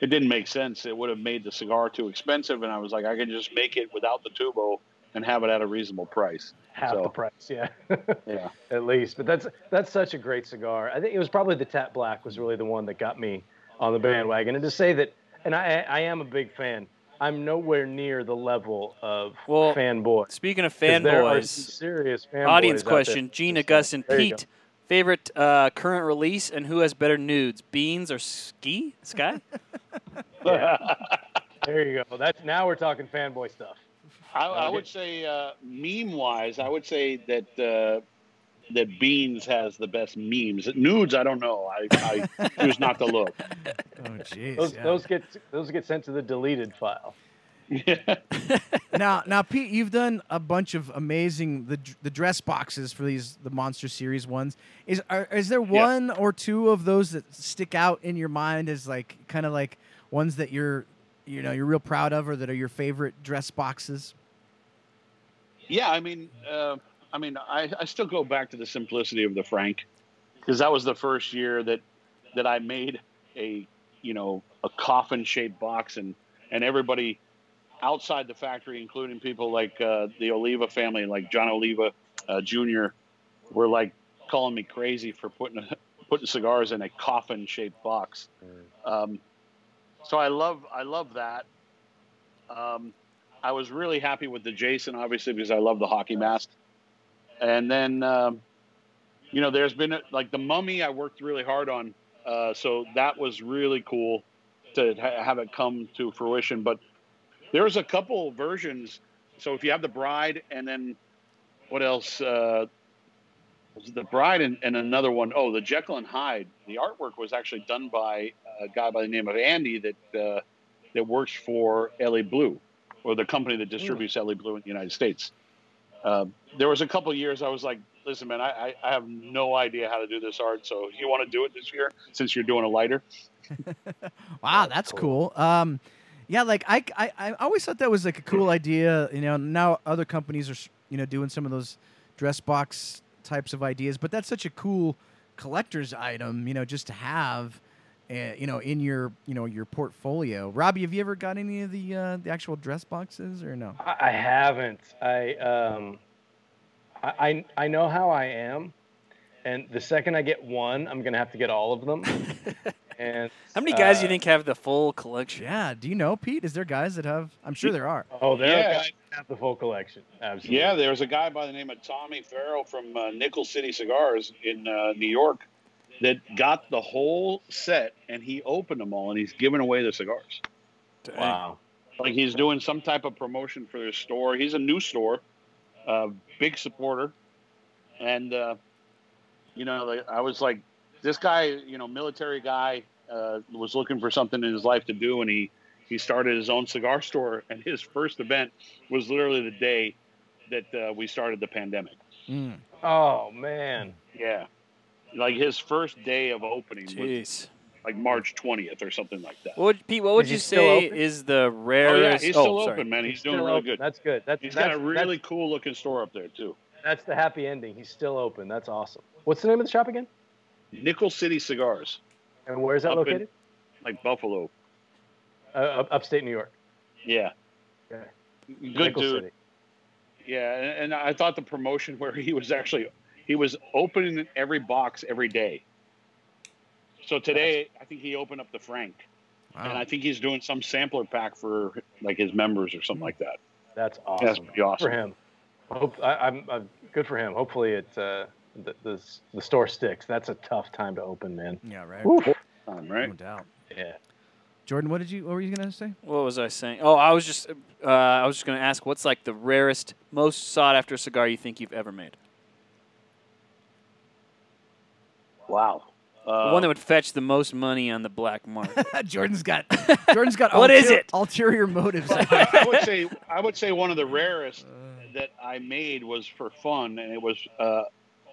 it didn't make sense. It would have made the cigar too expensive, and I was like, I can just make it without the Tubo and have it at a reasonable price. half So- the price, yeah. Yeah. at least. But that's that's such a great cigar. I think it was probably the Tat Black was really the one that got me on the bandwagon. And to say that, and I I am a big fan. I'm nowhere near the level of Well, fanboy. Speaking of 'Cause There are some fanboys, serious fanboys. audience question: Gene, So, Augustin, Pete, favorite uh, current release, and who has better nudes, Beans or Ski? Sky? there you go. That's now we're talking fanboy stuff. I, I would say, uh, meme-wise, I would say that uh, that Beans has the best memes. Nudes, I don't know. I, I choose not to look. Oh, jeez. Those yeah. those get those get sent to the deleted file. Yeah. now, now, Pete, you've done a bunch of amazing the the dress boxes for these the Monster Series ones. Is are, is there one or two of those that stick out in your mind as like kind of like ones that you're you know you're real proud of or that are your favorite dress boxes? Yeah, I mean, uh, I mean, I, I still go back to the simplicity of the Frank because that was the first year that that I made a you know a coffin shaped box and and everybody outside the factory, including people like uh, the Oliva family, like John Oliva uh, Jr., were like calling me crazy for putting putting cigars in a coffin shaped box. Um, so I love I love that. Um, I was really happy with the Jason, obviously, because I love the hockey mask. And then, um, you know, there's been like the Mummy. I worked really hard on, uh, so that was really cool to ha- have it come to fruition. But there's a couple versions. So if you have the Bride, and then what else? Uh, the Bride and, and another one? Oh, the Jekyll and Hyde. The artwork was actually done by a guy by the name of Andy that uh, that works for LA Blue or the company that distributes LA Blue in the United States. Uh, there was a couple years I was like, listen, man, I, I, I have no idea how to do this art. So you want to do it this year since you're doing a lighter? Wow, that's cool. Um, yeah, like I, I, I always thought that was like a cool idea. You know, now other companies are you know doing some of those dress box types of ideas, but that's such a cool collector's item. You know, just to have. Uh, you know, in your you know your portfolio, Robbie, have you ever got any of the uh, the actual dress boxes or no? I, I haven't. I um, I I I know how I am, and the second I get one, I'm gonna have to get all of them. and How many guys do you uh, think have the full collection? Yeah, do you know Pete? Is there guys that have? I'm sure there are. Oh, there Yeah. are guys that have the full collection. Absolutely. Yeah, there was a guy by the name of Tommy Farrell from uh, Nickel City Cigars in uh, New York that got the whole set and he opened them all and he's giving away the cigars. Dang. Wow. Like he's doing some type of promotion for his store. He's a new store, uh, big supporter, and uh, you know, I was like, this guy, you know, military guy, uh, was looking for something in his life to do, and he he started his own cigar store, and his first event was literally the day that uh, we started the pandemic. Mm. Oh man. Yeah, like his first day of opening was like March twentieth or something like that. What would, Pete, what would Is you say open? is the Oh yeah, rarest? he's oh, still sorry. open, man. He's, doing still really open. good. That's good. That's He's that's, got a really cool looking store up there too. That's, that's the happy ending. He's still open. That's awesome. What's the name of the shop again? Nickel City Cigars, And where is that Up in- located? like Buffalo. Uh, up- upstate New York. Yeah. Okay. Good Nickel dude. City. Yeah, and, and I thought the promotion where he was actually he was opening every box every day. So today, I think he opened up the Frank, and I think he's doing some sampler pack for like his members or something like that. That's awesome. That's pretty Good awesome. for him. Hope I, I'm, I'm good for him. Hopefully, it uh, the, the the store sticks. That's a tough time to open, man. Yeah, right. Oof. Um, right? No doubt. Yeah. Jordan, what did you? What were you gonna say? What was I saying? Oh, I was just uh, I was just going to ask what's like the rarest, most sought after cigar you think you've ever made? Wow. Uh, the one that would fetch the most money on the black market. Jordan's got Jordan's got What is ulterior- it? ulterior motives. I would say I would say one of the rarest that I made was for fun, and it was uh,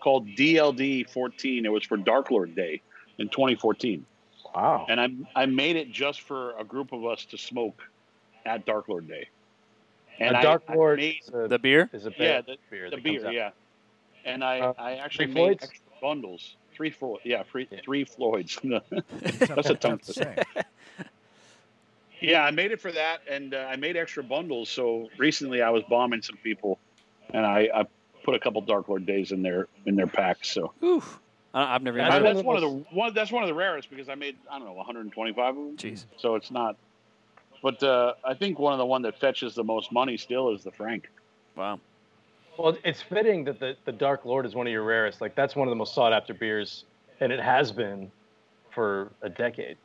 called DLD 14. It was for Dark Lord Day in 2014, Wow. and I I made it just for a group of us to smoke at Dark Lord Day. And a I- Dark I Lord made is a, the beer? is a yeah, the, beer the that comes beer, out. yeah. And I Uh, I actually three made Floyds? extra bundles, three Floyd, yeah, three, Yeah. three Floyds. That's a tongue to say. Yeah, I made it for that, and uh, I made extra bundles. So recently, I was bombing some people, and I, I put a couple Dark Lord days in their in their packs. So Oof. I, I've never even That's I- one that's of one of the one. That's one of the rarest because I made I don't know 125 of them. Jeez. So it's not. But uh, I think one of the one that fetches the most money still is the Frank. Wow. Well, it's fitting that the, the Dark Lord is one of your rarest. Like that's one of the most sought after beers, and it has been for a decade.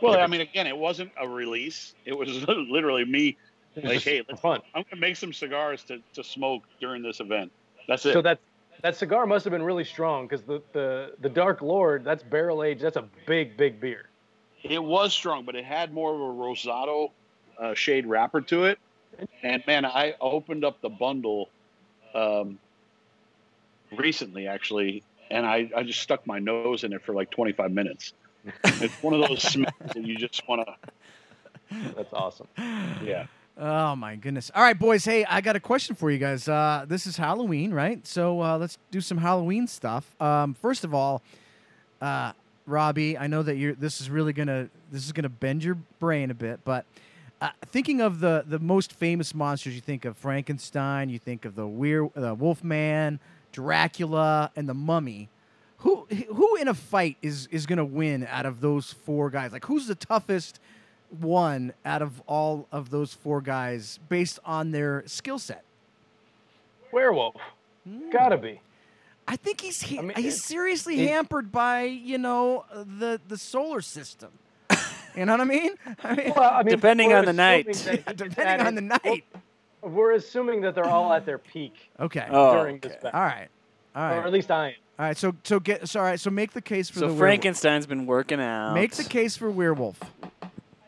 Well, I mean, again, it wasn't a release. It was literally me. Like, hey, let's- fun. I'm gonna make some cigars to, to smoke during this event. That's it. So that that cigar must have been really strong because the, the the Dark Lord that's barrel aged. That's a big big beer. It was strong, but it had more of a rosado uh, shade wrapper to it. And man, I opened up the bundle um, recently, actually, and I, I just stuck my nose in it for like 25 minutes. It's one of those smells that you just want to, That's awesome. yeah. Oh my goodness! All right, boys. Hey, I got a question for you guys. Uh, this is Halloween, right? So uh, let's do some Halloween stuff. Um, first of all, uh, Robbie, I know that you're. This is really gonna. This is gonna bend your brain a bit, but uh, thinking of the the most famous monsters, you think of Frankenstein, you think of the Weir, the Wolfman, Dracula, and the Mummy. Who who in a fight is is gonna win out of those four guys? Like, who's the toughest? one out of all of those four guys based on their skill set. Werewolf, gotta be. I think he's he, I mean, he's seriously it- hampered by you know the the solar system. You know what I mean? I mean, Well, I mean, Depending on the night. assuming that- depending on the night. Well, we're assuming that they're all at their peak Okay. Oh, during this okay. battle, all right. All or at least I am. All right. So so get so all right. So make the case for So the Frankenstein's been working out. Make the case for werewolf.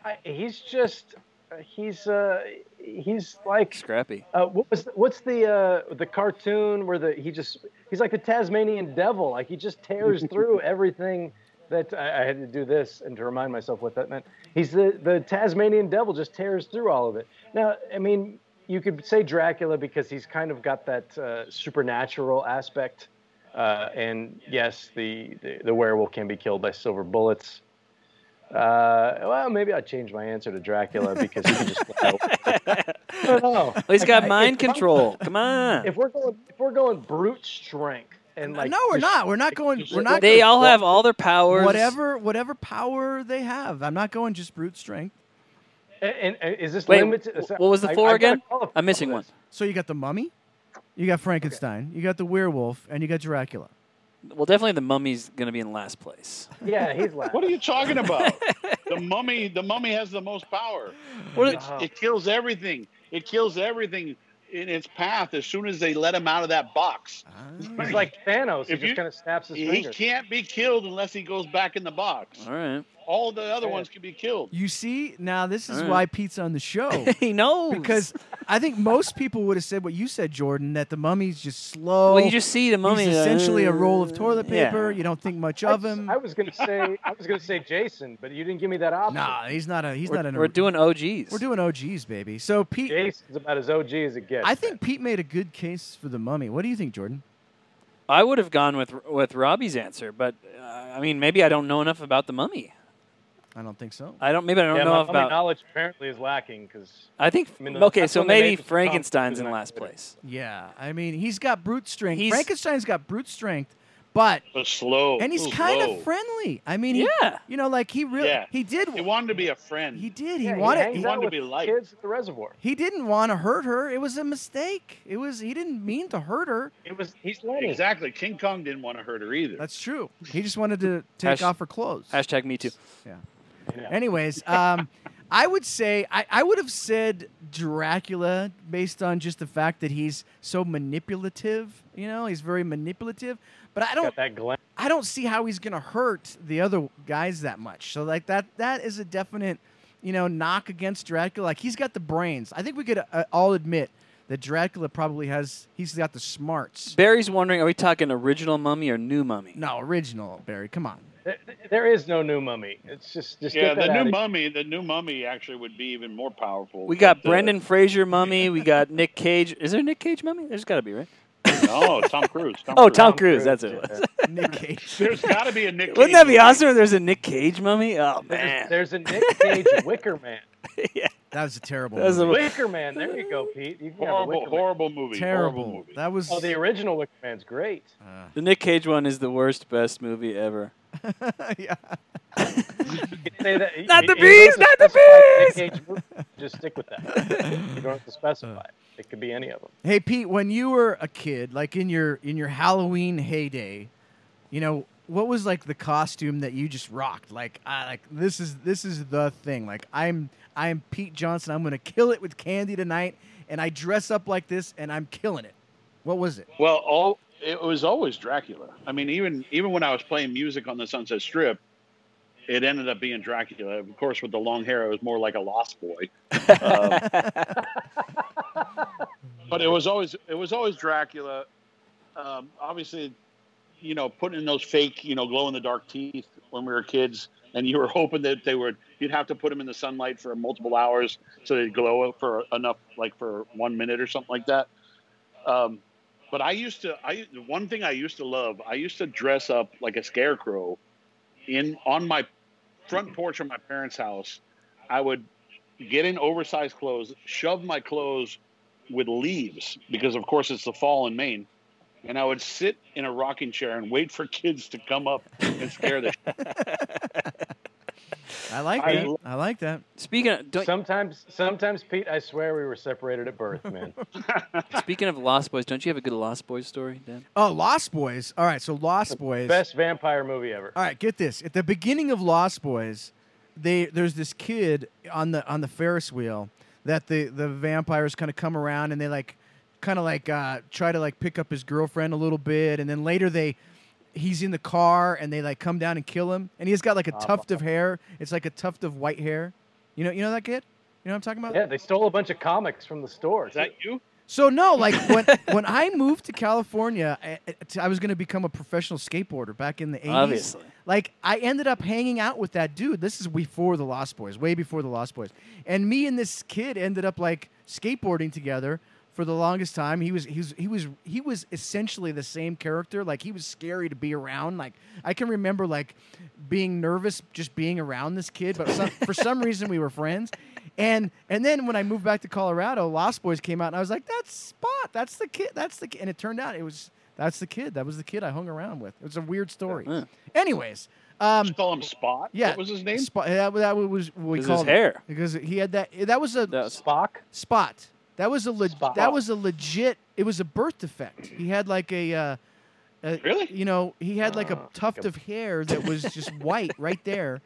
I, he's just uh, he's uh he's like Scrappy. uh, what was what's the uh the cartoon where the he just he's like the Tasmanian devil like he just tears through everything that I, I had to do this and to remind myself what that meant he's the the Tasmanian devil just tears through all of it now I mean you could say Dracula because he's kind of got that uh, supernatural aspect uh, and yes the, the the werewolf can be killed by silver bullets uh, well, maybe I'd change my answer to Dracula because he can just. I don't know. Well, he's got I- mind I'm- control. Come on. If we're going, if we're going brute strength, and like no, we're not. We're not going. We're not. They all have all their powers. whatever whatever power they have. I'm not going just brute strength. And, and- and is this Wait, limited? wh- what was the I- four I've again? I'm missing one. So you got the mummy, you got Frankenstein, you got the werewolf, and you got Dracula. Well, definitely the mummy's going to be in last place. Yeah, he's last. What are you talking about? the mummy, the mummy has the most power. What It's, it kills everything. It kills everything in its path as soon as they let him out of that box. Ah. He's like Thanos. He If just you- kind of snaps his He fingers. He can't be killed unless he goes back in the box. All right. All the other ones could be killed. You see, now this is All right. why Pete's on the show. he knows. because I think most people would have said what you said, Jordan, that the mummy's just slow. well, you just see the mummy. He's uh, essentially a roll of toilet yeah. paper. You don't think much I of him. I was gonna say, I was gonna say Jason, but you didn't give me that option. Nah, he's not a. He's We're, not an. we're doing OGs. We're doing OGs, baby. So Pete, Jason's about as OG as it gets. I think Pete made a good case for the mummy. What do you think, Jordan? I would have gone with with Robbie's answer, but uh, I mean, maybe I don't know enough about the mummy. I don't think so. I don't. Maybe I don't yeah, know my, enough my about. knowledge apparently is lacking because I think. I mean, okay, so maybe Frankenstein's in Tom last place. Yeah, I mean, he's got brute strength. He's- Frankenstein's got brute strength, but But slow. and he's kind of friendly. I mean, he, Yeah. you know, like he really, Yeah. he did, He wanted to be a friend. he did, he yeah, wanted, he he, he wanted to be liked. kids at the reservoir. he didn't want to hurt her. It was a mistake. It was, he didn't mean to hurt her. It was he's learning. Exactly. King Kong didn't want to hurt her either. That's true. He just wanted to take Hash- off her clothes. Hashtag me too. Yeah. Anyways, um, I would say I, I would have said Dracula based on just the fact that he's so manipulative. You know, he's very manipulative. But I don't Got that glam. I don't see how he's gonna hurt the other guys that much. So like that that is a definite, you know, knock against Dracula. Like he's got the brains. I think we could uh, all admit that Dracula probably has he's got the smarts. Barry's wondering: Are we talking original Mummy or new Mummy? No, original Barry. Come on. There, there is no new mummy. It's just just Yeah, the new mummy. The new mummy actually would be even more powerful. We got but, Brendan Fraser Mummy. We got Nick Cage. Is there a Nick Cage Mummy? There's got to be, right? No, Tom Cruise. Tom Oh, Cruise. Tom Tom Cruise. Cruise, That's what it yeah. was. Nick Cage. There's got to be a Nick. Wouldn't Cage that be movie. awesome if there's a Nick Cage Mummy? Oh There's, man. there's a Nick Cage Wicker Man. yeah. That was a terrible. That was a- Wicker Man. There you go, Pete. You can have a Horrible, Man. horrible movie. terrible. Horrible movie. That was. Oh, the original Wicker Man's great. uh, The Nick Cage one is the worst, best movie ever. yeah. Say that. you- Not the you- you don't bees, not the specify bees! Cage. Just stick with that. You don't have to specify. It could be any of them. Hey Pete, when you were a kid, like in your in your Halloween heyday, you know what was like the costume that you just rocked? Like, I like this is this is the thing. Like I'm I'm Pete Johnson. I'm gonna kill it with candy tonight, and I dress up like this, and I'm killing it. What was it? Well, all it was always Dracula. I mean, even even when I was playing music on the Sunset Strip, it ended up being Dracula. Of course, with the long hair, it was more like a Lost Boy. Um, but it was always it was always Dracula. Um, obviously, you know, putting in those fake, you know, glow in the dark teeth when we were kids, and you were hoping that they would. You'd have to put them in the sunlight for multiple hours so they'd glow for enough, like for one minute or something like that. Um, but I used to. I one thing I used to love. I used to dress up like a scarecrow in on my front porch of my parents' house. I would get in oversized clothes, shove my clothes with leaves because, of course, it's the fall in Maine, and I would sit in a rocking chair and wait for kids to come up and scare the. I like I that. lo- I like that. Speaking of don't, Sometimes, sometimes Pete, I swear we were separated at birth, man. speaking of Lost Boys, don't you have a good Lost Boys story, Dan? Oh, Lost Boys. All right, so Lost Boys. Best vampire movie ever. All right, get this. At the beginning of Lost Boys, they there's this kid on the on the Ferris wheel that the the vampires kind of come around and they like kind of like uh, try to like pick up his girlfriend a little bit, and then later they he's in the car and they like come down and kill him, and he's got like a ah, tuft of hair. It's like a tuft of white hair. You know, you know that kid. You know what I'm talking about? Yeah, they stole a bunch of comics from the store. Is that you? So no, like when when I moved to California, eh, eh, I, I was going to become a professional skateboarder back in the 80s. Obviously. Like I ended up hanging out with that dude. This is before the Lost Boys, way before the Lost Boys. And me and this kid ended up like skateboarding together for the longest time. He was he was he was he was essentially the same character. Like he was scary to be around. Like I can remember like being nervous just being around this kid, but some, for some reason we were friends. And and then when I moved back to Colorado, Lost Boys came out, and I was like, "That's Spot. That's the kid. That's the kid." And it turned out it was that's the kid. That was the kid I hung around with. It was a weird story. Huh. Anyways, um, Just call him Spot. yeah, What was his name? Spot. That, that was what we 'Cause his called it. hair. because he had that. That was a That was- Spock? spot. That was a le- Spot. that was a legit. It was a birth defect. He had like a. Uh, a Really? You know, he had like a Oh, tuft okay. of hair that was just white right there,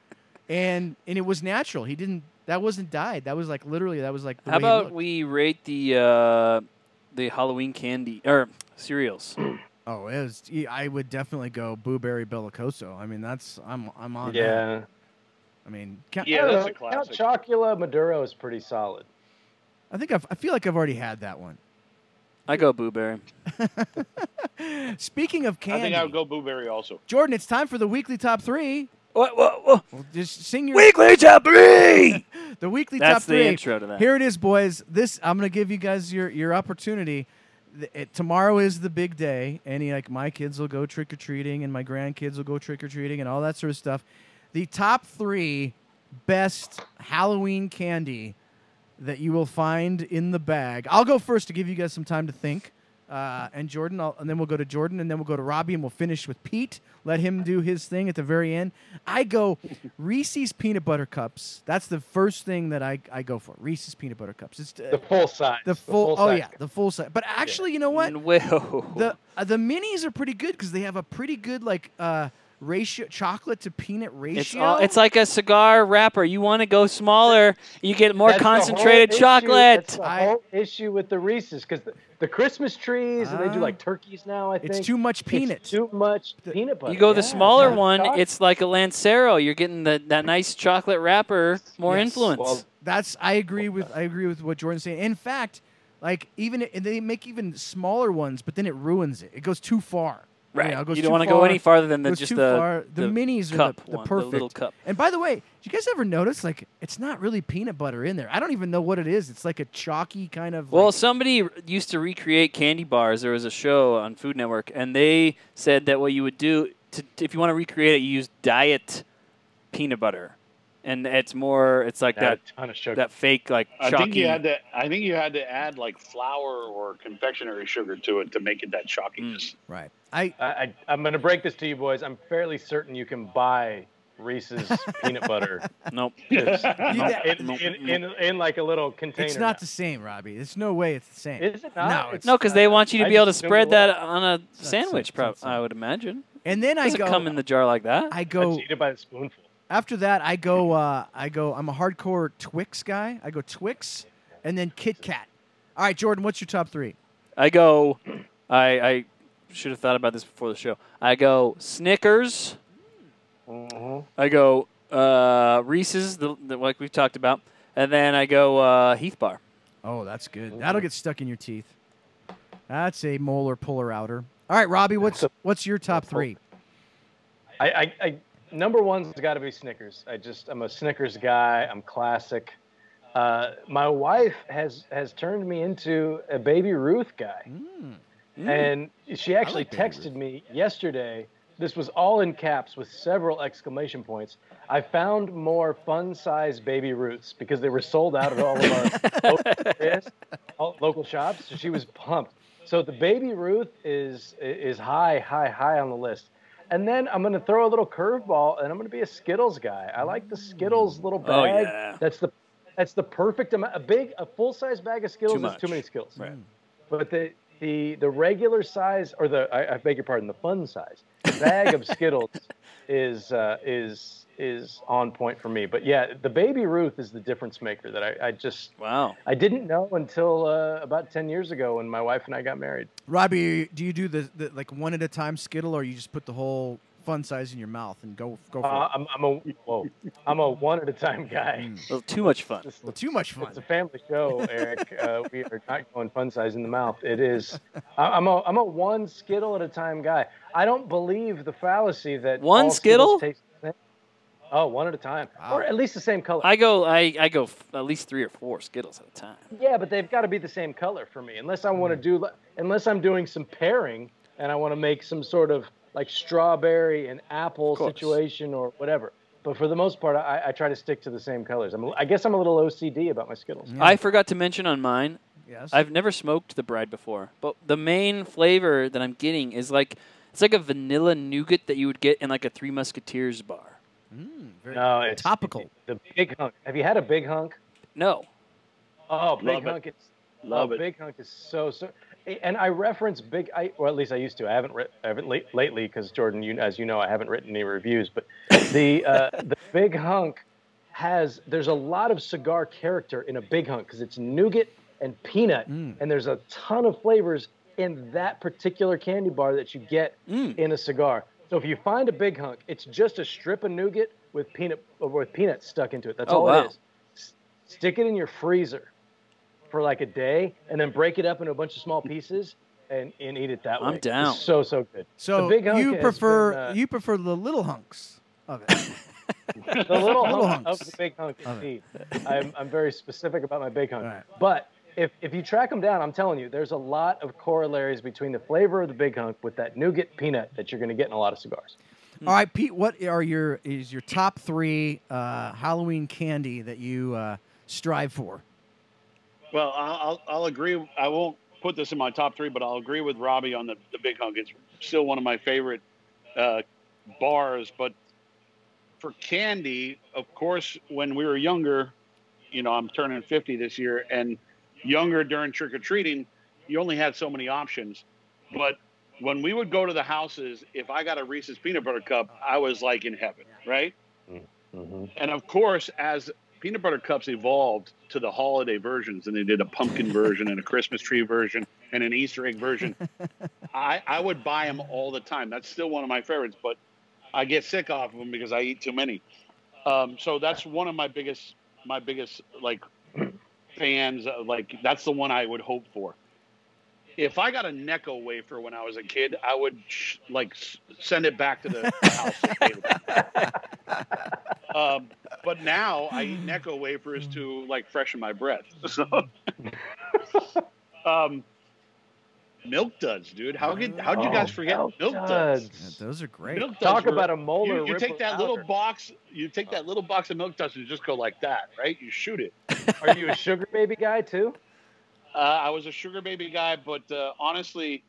and and it was natural. He didn't. That wasn't dyed. That was like literally. That was like. The How way he about looked. we rate the uh, the Halloween candy or cereals? Oh, it was. I would definitely go Blueberry Bellicoso. I mean, that's I'm I'm on. that. Yeah. I mean, Count, Yeah, I don't that's know. a classic. Count Chocula Maduro is pretty solid. I think I've, I feel like I've already had that one. I go Blueberry. Speaking of candy, I candy, think I would go Blueberry also. Jordan, it's time for the weekly top three. What? What? what? Well, just sing your Weekly top three. the weekly That's top the intro to that. Here it is, boys. This I'm gonna give you guys your your opportunity. Th- it- tomorrow is the big day, and like my kids will go trick or treating, and my grandkids will go trick or treating, and all that sort of stuff. The top three best Halloween candy that you will find in the bag. I'll go first to give you guys some time to think. Uh, and Jordan, I'll, and then we'll go to Jordan, and then we'll go to Robbie, and we'll finish with Pete. Let him do his thing at the very end. I go Reese's peanut butter cups. That's the first thing that I, I go for. Reese's peanut butter cups. It's uh, The full size. the full. oh size. yeah, the full set. But actually, you know what? Whoa. The uh, the minis are pretty good because they have a pretty good like uh, ratio, chocolate to peanut ratio. It's all, it's like a cigar wrapper. You want to go smaller, you get more That's the whole concentrated issue- chocolate. That's the I- whole issue with the Reese's because the, the Christmas trees and they do Ah. like turkeys now. I think it's too much It's peanut. too much The- peanut butter. You go the smaller yeah. one, Chocolate. it's like a Lancero. You're getting the, that nice chocolate wrapper, more Yes. influence. Well, That's I agree with I agree with what Jordan's saying. In fact, like even and they make even smaller ones, but then it ruins it. It goes too far. Right. You, goes you don't want to go any farther than the, just the, far. The, minis are cup the, the one, perfect. the little cup. And by the way, did you guys ever notice like it's not really peanut butter in there? I don't even know what it is. It's like a chalky kind of. Well, like, somebody used to recreate candy bars. There was a show on Food Network, and they said that what you would do to, if you want to recreate it, you use diet peanut butter, and it's more. It's like that ton of sugar. that fake like I chalky. think you had to. I think you had to add like flour or confectionery sugar to it to make it that chalkiness. Mm. right. I I, I, I'm going to break this to you boys. I'm fairly certain you can buy Reese's peanut butter nope. It's- You- in, in, in, in like a little container. it's not now. the same, Robbie. There's no way it's the same. Is it not? No, It's- No, because they want you to I be able to spread that was. on a not sandwich. so- Prob- I would imagine. and then I Doesn't go. come in the jar like that. I I go just eat it by the spoonful. After that. I go. Uh, I go. I'm a hardcore Twix guy. I go Twix, and then Kit Kat. All right, Jordan. What's your top three? I go. I I should have thought about this before the show. I go Snickers. Mhm. I go uh, Reese's, the, the, like we've talked about, and then I go uh, Heath Bar. Oh, that's good. That'll get stuck in your teeth. That's a molar puller outer. All right, Robbie. What's what's your top three? I, I, I number one's got to be Snickers. I just I'm a Snickers guy. I'm classic. Uh, my wife has has turned me into a Baby Ruth guy, and she actually like texted me yesterday. This was all in caps with several exclamation points. I found more fun-sized Baby Ruths because they were sold out at all of our local, local shops. So she was pumped. So the Baby Ruth is is high, high, high on the list. And then I'm going to throw a little curveball, and I'm going to be a Skittles guy. I like the Skittles little oh, bag. Oh, yeah. That's the that's the perfect amount. A big, a full size bag of Skittles Too is too many Skittles. Right. But the the the regular size, or the I, I beg your pardon, the fun size bag of Skittles is uh, is is on point for me. But yeah, the Baby Ruth is the difference maker that I, I just Wow. I didn't know until uh, about ten years ago when my wife and I got married. Robbie, do you do the, the like one at a time Skittle, or you just put the whole fun size in your mouth and go go for Uh, it? I'm, I'm a whoa, I'm a one at a time guy. A too much fun. This- Well, too much fun. It's a family show, Eric. Uh, we are not going fun size in the mouth. It is. I- I'm a I'm a one Skittle at a time guy. I don't believe the fallacy that One all Skittle? Skittles taste the same. Oh, one at a time, Wow. or at least the same color. I go. I, I go f- at least three or four Skittles at a time. yeah, but they've got to be the same color for me, unless I want to do unless I'm doing some pairing and I want to make some sort of like strawberry and apple situation or whatever. But for the most part, I, I try to stick to the same colors. I'm, I guess I'm a little OCD about my Skittles. Yeah. I forgot to mention on mine. yes. I've never smoked the bride before, but the main flavor that I'm getting is like it's like a vanilla nougat that you would get in like a Three Musketeers bar. Mm, very No, it's topical. The big hunk. Have you had a big hunk? No. Oh, big Love it. hunk. It's Love oh, it. Big hunk is so so. And I reference big. I or at least I used to. I haven't writ, I haven't late, lately because Jordan, you as you know, I haven't written any reviews. But the uh, the big hunk has there's a lot of cigar character in a big hunk because it's nougat and peanut, Mm. and there's a ton of flavors in that particular candy bar that you get Mm. in a cigar. So if you find a big hunk, it's just a strip of nougat with peanut or with peanuts stuck into it. That's Oh, all wow. it is. S- Stick it in your freezer for like a day, and then break it up into a bunch of small pieces and, and eat it that way. I'm It's down. so so good. So the big hunk you prefer been, uh, you prefer the little hunks of it. the little, little hunk hunks. of the big hunk Of indeed. I'm, I'm very specific about my big hunk. All right. But if, if you track them down, I'm telling you, there's a lot of corollaries between the flavor of the big hunk with that nougat peanut that you're going to get in a lot of cigars. All right, Pete. What are your is your top three uh, Halloween candy that you uh, strive for? Well, I'll, I'll, agree. I won't put this in my top three, but I'll agree with Robbie on the, the big hunk. It's still one of my favorite uh, bars. But for candy, of course, when we were younger, you know, I'm turning 50 this year, and younger during trick or treating, you only had so many options. But when we would go to the houses, if I got a Reese's peanut butter cup, I was like in heaven, right? Mhm. And of course, as peanut butter cups evolved to the holiday versions, and they did a pumpkin version and a Christmas tree version and an Easter egg version, I, I would buy them all the time. That's still one of my favorites, but I get sick off of them because I eat too many. Um, so that's one of my biggest, my biggest like fans. uh, Like that's the one I would hope for. If I got a Necco wafer when I was a kid, I would sh- like s- send it back to the house. Um, but now I eat Necco wafers to like freshen my breath. So, um, milk duds, dude. How could how'd you guys Oh, forget Milk milk, duds? Duds. Yeah, those are great. Milk duds Talk were- about a molar. you, you take ripple that little powder. box, you take that little box of milk duds and just go like that, right? You shoot it. Are you a sugar baby guy too? Uh, I was a sugar baby guy, but uh, honestly,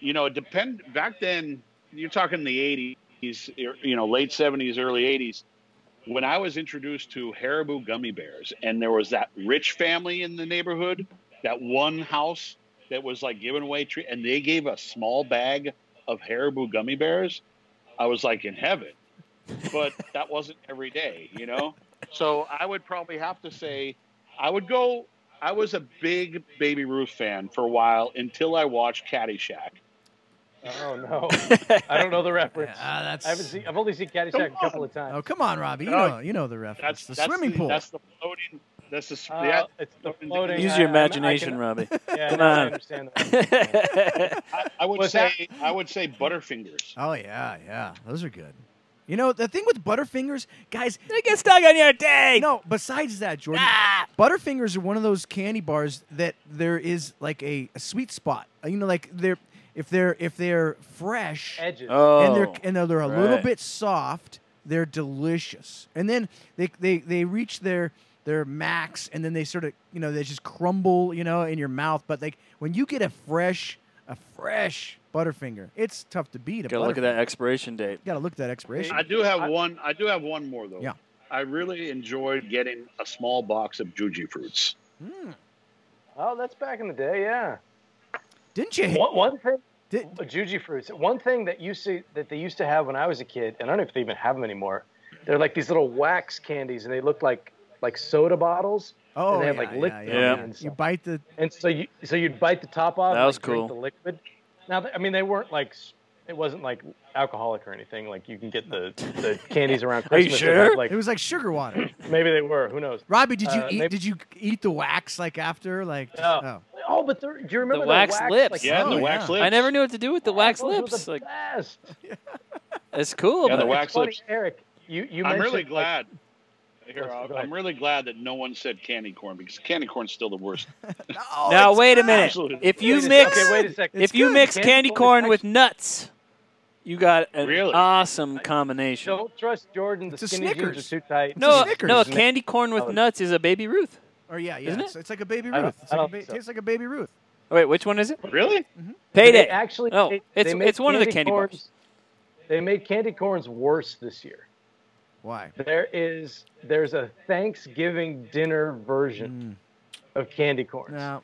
you know, it depend. Back then, you're talking the '80s, Er, you know, late '70s, early '80s. When I was introduced to Haribo gummy bears, and there was that rich family in the neighborhood, that one house that was like giving away treat, and they gave a small bag of Haribo gummy bears. I was like in heaven, but that wasn't every day, you know. So I would probably have to say, I would go I was a big Baby Ruth fan for a while until I watched Caddyshack. Oh no, I don't know the reference. Ah, that's. I haven't seen. I've only seen Caddyshack a couple of times. Oh come on, Robbie. You know you know the reference. That's the that's swimming the, pool. That's the floating. That's the Uh, yeah. it's the floating- floating. Use I- your I- I imagination, can- Robbie. Yeah, Come no, I understand that. I, I would Was say I would say Butterfingers. Oh yeah, yeah, those are good. You know the thing with Butterfingers, guys. They get stuck on your day. No, besides that, Jordan, Ah! Butterfingers are one of those candy bars that there is like a, a sweet spot. You know, like they're if they're if they're fresh Edges. Oh, and they're and they're, they're a little right. bit soft, they're delicious. And then they they they reach their their max, and then they sort of you know they just crumble you know in your mouth. But like when you get a fresh a fresh Butterfinger, it's tough to beat. A Gotta look at that expiration date. Got to look at that expiration. I do have I- one. I do have one more though. Yeah. I really enjoyed getting a small box of Jujyfruits. Mm. Oh, that's back in the day. Yeah. Didn't you? One, one thing. Did, Uh, Jujyfruits. One thing that used to that they used to have when I was a kid, and I don't know if they even have them anymore. They're like these little wax candies, and they look like like soda bottles, oh, and they have yeah, like yeah, liquid yeah, Yeah. yeah. You bite the. And so you so you'd bite the top off. That and, was like, drink cool. The liquid. Now, I mean, they weren't like it wasn't like alcoholic or anything. Like you can get the the candies around Christmas. Are you Christmas. sure? Like It was like sugar water. maybe they were. Who knows? Robbie, did you Uh, eat? maybe- Did you eat the wax like after? Like, No. oh. Oh, but there, do you remember The wax lips. Like, Yeah, Oh, the wax yeah. lips. I never knew what to do with the oh, wax those were lips. The Like best. it's cool. Yeah, the but wax funny, lips. Eric. You you I'm mentioned really like, glad. Oh, Here, I'm. I'm really glad that no one said candy corn because candy corn's still the worst. No, now it's wait a minute. Absolutely. If you Wait a mix, second, wait a second. if It's you good. mix Candy candy corn is with nuts, you got an Really? awesome combination. Don't trust Jordan. The It's a skinny jeans Snickers. are too tight. No, Snickers. no, Isn't candy corn with Oh. nuts is a baby Ruth. Or yeah, yeah. Isn't It's, it's like a baby Ruth. It's like a ba- so. tastes like a baby Ruth. Oh, wait, which one is it? Really? They Payday. actually, Oh, made- it's- they it's one of the candy corns, bars. They made candy corns worse this year. Why? There is there's a Thanksgiving dinner version of candy corns. Mm, No,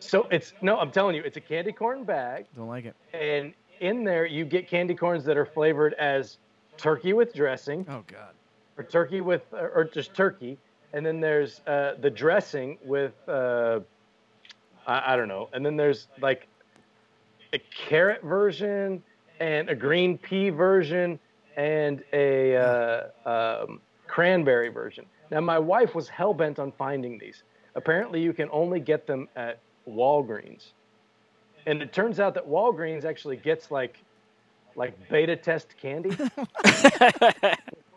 So it's no, I'm telling you, it's a candy corn bag, don't like it. and in there you get candy corns that are flavored as turkey with dressing, Oh God. or turkey with, or or just turkey, and then there's uh, the dressing with, uh, I, I don't know, and then there's like a carrot version and a green pea version and a uh, um, cranberry version. Now my wife was hell bent on finding these. Apparently, you can only get them at Walgreens, and it turns out that Walgreens actually gets like like beta test candy.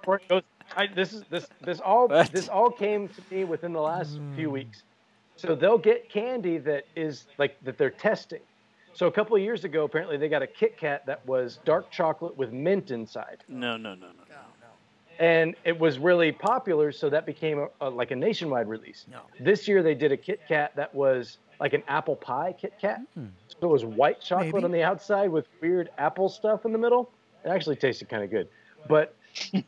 Or it goes- I, this is this this all What? this all came to me within the last few hmm. weeks. So they'll get candy that is like that they're testing. So a couple of years ago, apparently they got a Kit Kat that was dark chocolate with mint inside, No, no, no, no. and it was really popular. So that became a, a, like a nationwide release. No. This year they did a Kit Kat that was like an apple pie Kit Kat. Hmm. So it was white chocolate Maybe. on the outside with weird apple stuff in the middle. It actually tasted kind of good. But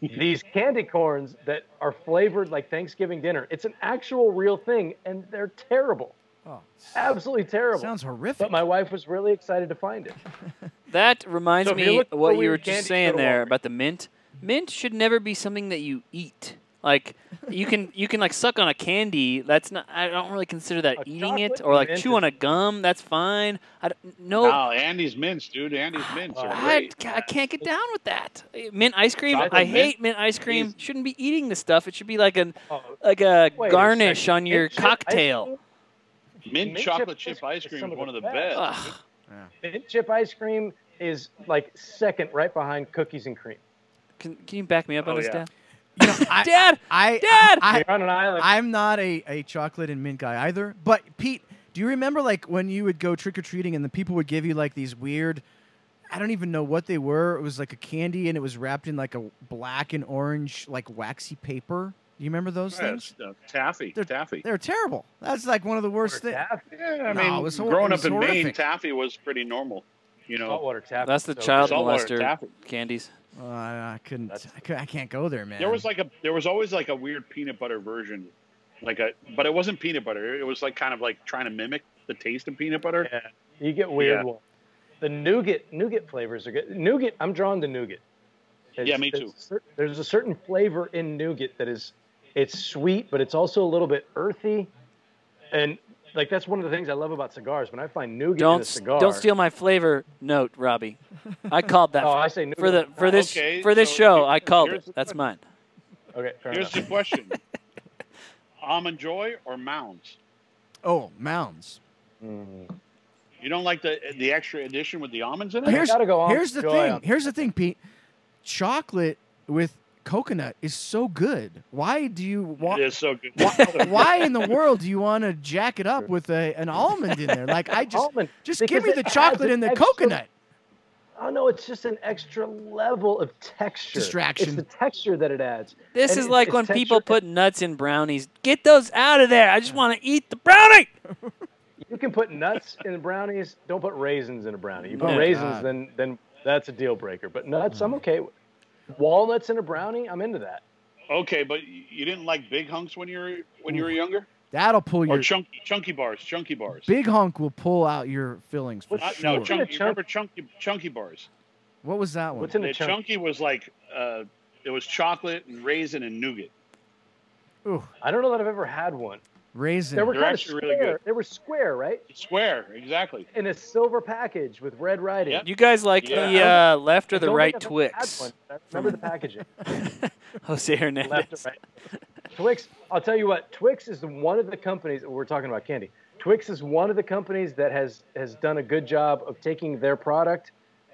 these candy corns that are flavored like Thanksgiving dinner, it's an actual real thing, and they're terrible. Oh, Absolutely terrible. sounds horrific. but my wife was really excited to find it. That reminds So me of what you were just saying there about the mint. Mint should never be something that you eat. Like you can you can like suck on a candy. That's not. I don't really consider that A eating it or like chew on a gum. That's fine. I don't, no. Oh, Andes mints, dude. Andes ah, mints are Oh, I, great. I can't get down with that. Eh, mint ice cream. Chocolate I hate mint ice cream. is- Shouldn't be eating this stuff. It should be like an Oh, like a wait a garnish on your Mint cocktail. Mint, Mint chocolate chip chip ice cream some is one of the the best. best. Ugh. Mint chip ice cream is like second, right behind cookies and cream. Can, can you back me up on Oh, this, yeah. Dad? You know, I, Dad, I, Dad! I, You're on an island. I'm not a, a chocolate and mint guy either. But Pete, do you remember like when you would go trick or treating and the people would give you like these weird I don't even know what they were. It was like a candy and it was wrapped in like a black and orange like waxy paper. Do you remember those Yeah, things? uh, taffy. They're- taffy. They're terrible. That's like one of the worst things. Yeah, I No, mean, it was growing it up was in Maine, taffy was pretty normal. You know, Saltwater taffy. That's the So child good. Saltwater molester taffy. candies. Uh, I couldn't. I, cou- I can't go there, man. There was like a there was always like a weird peanut butter version, like a but it wasn't peanut butter. It was like kind of like trying to mimic the taste of peanut butter. Yeah, you get weird Yeah. ones. The nougat nougat flavors are good. Nougat, I'm drawn to nougat. It's- Yeah, me there's too. a cer- There's a certain flavor in nougat that is, it's sweet, but it's also a little bit earthy, and like that's one of the things I love about cigars. When I find nougat in Don't a s- cigar, don't steal my flavor note, Robbie. I called that Oh, for, I say nougat. for the for this Okay, for this so show. here- I called it. That's mine. Okay, fair Here's enough. the question: Almond Joy or Mounds? oh, mounds. Mm. You don't like the the extra addition with the almonds in it? Here's gotta go here's the thing. on- Here's the thing, Pete. Chocolate with coconut is so good. Why do you it want? is so good. Why, why in the world do you want to jack it up with a, an almond in there? Like I just Almond, just because give me the chocolate and the extra- coconut. Oh no, it's just an extra level of texture. Distraction. It's the texture that it adds. This And is it's- like it's when people put nuts in brownies. Get those out of there. I just want to eat the brownie. You can put nuts in brownies. Don't put raisins in a brownie. You put Oh, raisins, God. then then that's a deal breaker. But nuts, I'm mm. okay. with. Walnuts in a brownie, I'm into that. Okay, but you didn't like big hunks when you were when you were younger, That'll pull or your chunky chunky bars, chunky bars. big hunk will pull out your fillings for sure. no, What's chunky. You chunk- remember chunky chunky bars? what was that one? What's in a The chunk? chunky was like uh, it was chocolate and raisin and nougat. Ooh, I don't know that I've ever had one. Raisin. They were They're kind of square. really good. They were square, right? Square, exactly. In a silver package with red writing. Yep. You guys like Yeah. the uh, left or the right think I've ever had Twix? one, remember the packaging. Jose Hernandez. left or right. Twix. I'll tell you what. Twix is one of the companies. We're talking about candy. Twix is one of the companies that has has done a good job of taking their product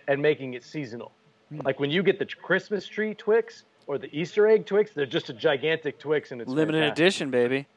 and making it seasonal. Hmm. Like when you get the Christmas tree Twix or the Easter egg Twix, they're just a gigantic Twix and it's Limited fantastic. edition, baby.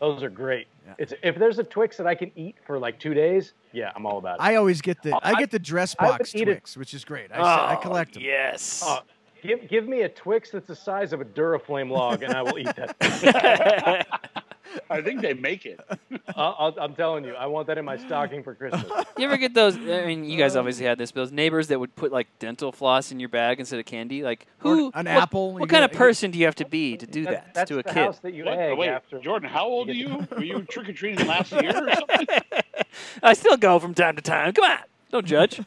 Those are great. Yeah. It's if there's a Twix that I can eat for like two days, yeah, I'm all about it. I always get the I I- get the dress box eat it- Twix, which is great. I, Oh, collect them. Yes. Uh, give give me a Twix that's the size of a Duraflame log, and I will eat that. I think they make it. I'll, I'll, I'm telling you, I want that in my stocking for Christmas. You ever get those? I mean, you guys obviously had this, but those neighbors that would put like dental floss in your bag instead of candy. Like, Or who? an what, apple, What kind get- of person do you have to be to do that, that's to a the kid? house that you What? Oh, egg Wait, after. Jordan, how old are you? Were you trick or treating last year or something? I still go from time to time. Come on, don't judge.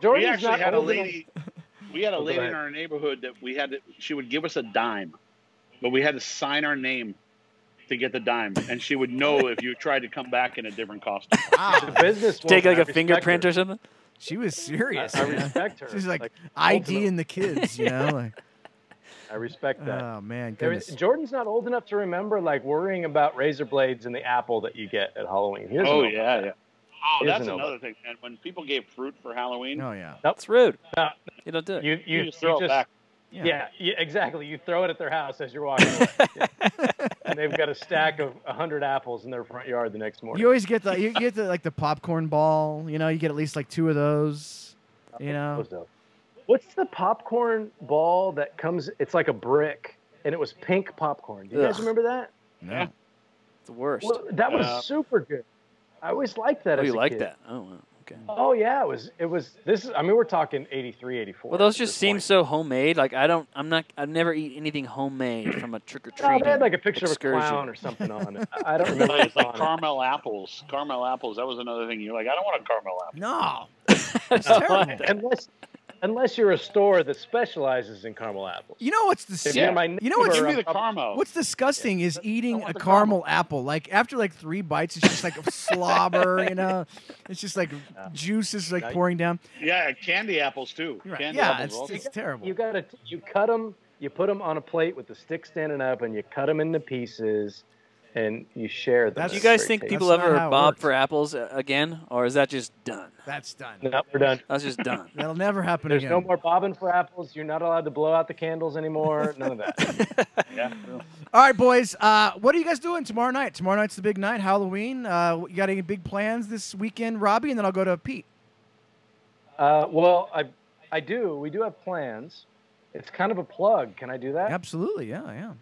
Jor- we actually had a old enough- lady. We had a Oh, lady in our neighborhood that we had. To, she would give us a dime, but we had to sign our name to get the dime, and she would know if you tried to come back in a different costume. The business Take like I a fingerprint respect or something. She was serious. I, I respect her. She's like, ultimately. ID and the kids, you know. Like, I respect that. oh man, There goodness. is- Jordan's not old enough to remember like worrying about razor blades and the apple that you get at Halloween. He oh know yeah, yeah. Oh, He that's doesn't another thing. And when people gave fruit for Halloween, oh yeah. That's rude. No. You don't do it. You you, you, just throw you it back. Yeah. Yeah, yeah, exactly. You throw it at their house as you're walking away. Yeah. And they've got a stack of 100 apples in their front yard the next morning. You always get the you get the like the popcorn ball. You know, you get at least like two of those. You know. What's the popcorn ball that comes? It's like a brick, and it was pink popcorn. Do you guys remember that? No. It's the worst. Well, that was Uh, super good. I always liked that. oh, as you a like kid. that? Oh, wow. Okay. Oh yeah, it was. It was. This is. I mean, we're talking 83, 84. Well, those just seem point. so homemade. Like I don't, I'm not, I've never eat anything homemade from a trick or No, treat. they had like a picture excursion. of a clown or something on it. I I don't remember. Like, like on it. caramel apples. Caramel apples. That was another thing. You're like, I don't want a caramel apple. No, that's terrible. unless, unless you're a store that specializes in caramel apples. You know what's the Yeah. you're You know what's- Give me the caramel. What's disgusting is eating a the caramel apple. Like after like three bites, it's just like slobber. You know, it's just like juice is like Now pouring down. Yeah, candy apples too. Right. Candy Yeah, apples it's, it's terrible. You gotta. You cut them. You put them on a plate with the stick standing up, and you cut them into pieces, and you share them. Do you guys think people That's not ever how it bob works. for apples uh, again, or is that just done? That's done. No, we're done. That's just done. That'll never happen There's again. no more bobbing for apples. You're not allowed to blow out the candles anymore. None of that. Yeah. All right, boys. Uh, what are you guys doing tomorrow night? Tomorrow night's the big night, Halloween. Uh, you got any big plans this weekend, Robbie? And then I'll go to Pete. Uh, well, I, I do. We do have plans. It's kind of a plug. Can I do that? Absolutely, yeah, yeah.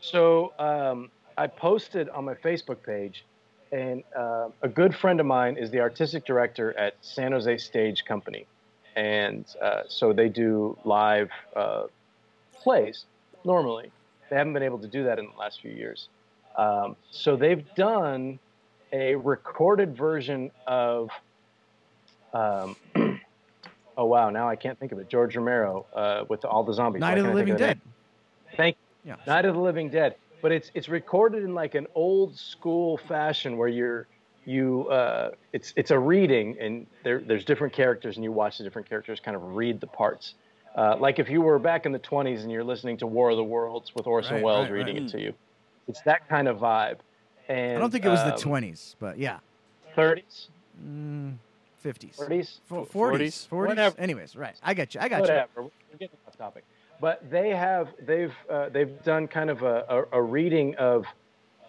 So um, I posted on my Facebook page, and uh, a good friend of mine is the artistic director at San Jose Stage Company, and uh, so they do live uh, plays normally. They haven't been able to do that in the last few years. Um, so they've done a recorded version of. Um, oh wow! Now I can't think of it. George Romero uh, with all the zombies. Night Why of the can't I think Living? Dead. Thank Yeah. Night of the Living Dead. But it's it's recorded in like an old school fashion where you're you uh, it's it's a reading and there there's different characters and you watch the different characters kind of read the parts. Uh, like if you were back in the 20s and you're listening to War of the Worlds with Orson Right, Welles right, reading right. it to you, it's that kind of vibe. And I don't think it was the um, 20s, but yeah. 30s, Mm, 50s. 40s, 40s. 40s. 40s. Anyways, right. I got you. I got you. whatever. We're getting off topic. But they have they've uh, they've done kind of a, a, a reading of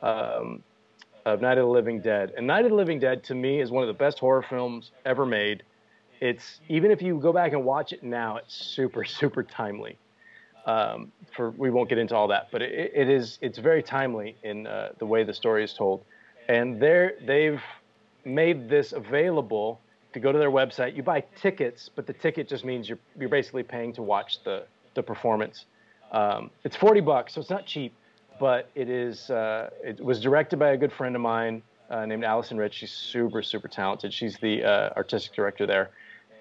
um, of Night of the Living Dead, and Night of the Living Dead to me is one of the best horror films ever made. It's even if you go back and watch it now, it's super super timely. Um, for we won't get into all that, but it, it is it's very timely in uh, the way the story is told, and they're they've made this available to go to their website. You buy tickets, but the ticket just means you're you're basically paying to watch the the performance. Um, it's forty bucks, so it's not cheap, but it is. Uh, it was directed by a good friend of mine uh, named Allison Rich. She's super super talented. She's the uh, artistic director there,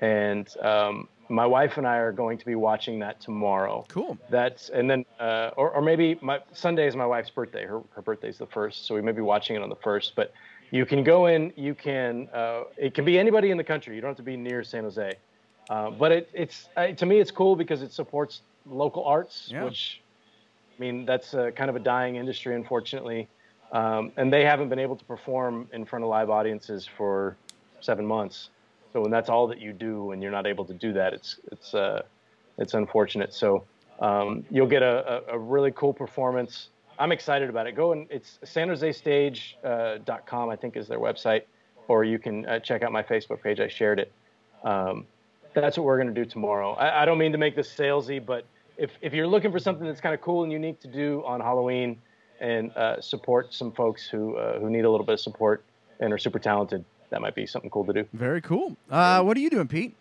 and um, my wife and I are going to be watching that tomorrow. Cool. That's and then uh, or, or maybe my Sunday is my wife's birthday. Her her birthday's the first, so we may be watching it on the first. But you can go in. You can. Uh, it can be anybody in the country. You don't have to be near San Jose. Uh, but it, it's uh, to me it's cool because it supports local arts, Yeah. which I mean that's uh, kind of a dying industry, unfortunately. Um, and they haven't been able to perform in front of live audiences for seven months. So when that's all that you do, and you're not able to do that, it's it's uh, it's unfortunate. So um, you'll get a, a, a really cool performance. I'm excited about it. Go and it's San Jose Stage uh, dot com, I think is their website, or you can uh, check out my Facebook page. I shared it. Um, that's what we're going to do tomorrow. I, I don't mean to make this salesy, but if, if you're looking for something that's kind of cool and unique to do on Halloween and uh, support some folks who uh, who need a little bit of support and are super talented, that might be something cool to do. Very cool. Uh, what are you doing, Pete?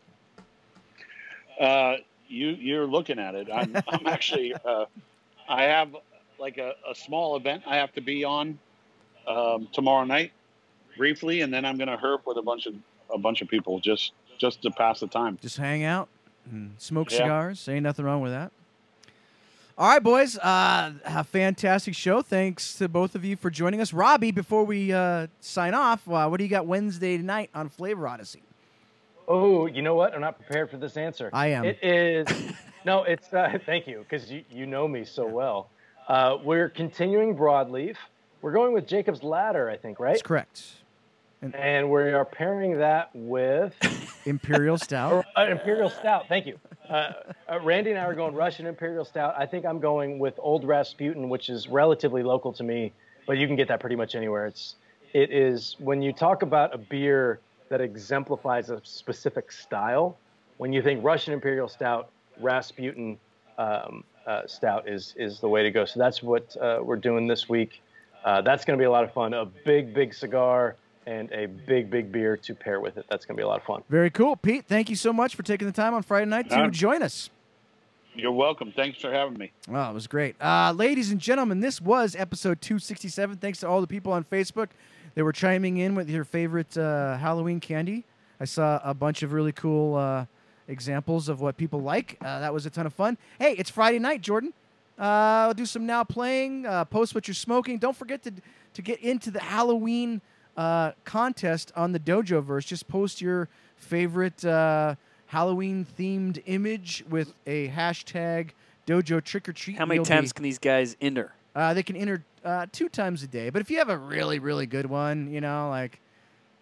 Uh, you you're looking at it. I'm I'm actually uh, I have like a, a small event I have to be on um, tomorrow night, briefly, and then I'm gonna herf with a bunch of a bunch of people just just to pass the time. Just hang out and smoke Yeah. cigars. Ain't nothing wrong with that. All right, boys. Uh, a fantastic show. Thanks to both of you for joining us. Robbie, before we uh, sign off, uh, what do you got Wednesday night on Flavor Odyssey? Oh, you know what? I'm not prepared for this answer. I am. It is. no, it's. Uh, thank you, because you, you know me so well. Uh, we're continuing broadleaf. We're going with Jacob's Ladder, I think, right? That's correct. And we are pairing that with Imperial Stout. uh, Imperial Stout. Thank you. Uh, uh, Randy and I are going Russian Imperial Stout. I think I'm going with Old Rasputin, which is relatively local to me, but you can get that pretty much anywhere. It's it is when you talk about a beer that exemplifies a specific style. When you think Russian Imperial Stout, Rasputin um, uh, Stout is is the way to go. So that's what uh, we're doing this week. Uh, that's going to be a lot of fun. A big, big cigar, and a big, big beer to pair with it. That's going to be a lot of fun. Very cool, Pete. Thank you so much for taking the time on Friday night to Uh, join us. You're welcome. Thanks for having me. Oh, it was great. Uh, ladies and gentlemen, this was episode 267. Thanks to all the people on Facebook that were chiming in with your favorite uh, Halloween candy. I saw a bunch of really cool uh, examples of what people like. Uh, that was a ton of fun. Hey, it's Friday night, Jordan. Uh, I'll do some now playing. Uh, post what you're smoking. Don't forget to to get into the Halloween uh, contest on the Dojo verse. Just post your favorite uh, Halloween themed image with a hashtag Dojo Trick or Treat. How many times be- can these guys enter? uh, they can enter uh, two times a day. But if you have a really really good one, you know, like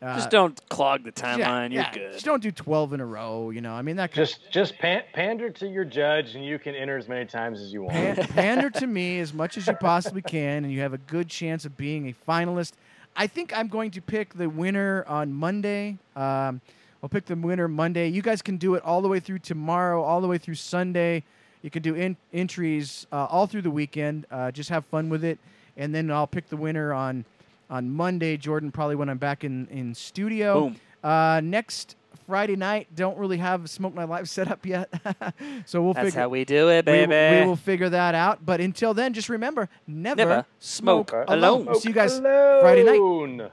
uh, Just don't clog the yeah, timeline. You're yeah, good. Just don't do twelve in a row. You know, I mean that could Just just pan- pander to your judge, and you can enter as many times as you want. pan- pander to me as much as you possibly can, and you have a good chance of being a finalist. I think I'm going to pick the winner on Monday. Um, I'll pick the winner Monday. You guys can do it all the way through tomorrow, all the way through Sunday. You can do in- entries uh, all through the weekend. Uh, just have fun with it, and then I'll pick the winner on on Monday. Jordan, probably when I'm back in in studio. Boom. Uh, next Friday night, don't really have Smoke Night Live set up yet, so we'll figure That's figure how we do it, we, baby. we will figure that out. But until then, just remember never, Never smoke, smoke alone. alone. We'll see you guys Friday night. Alone.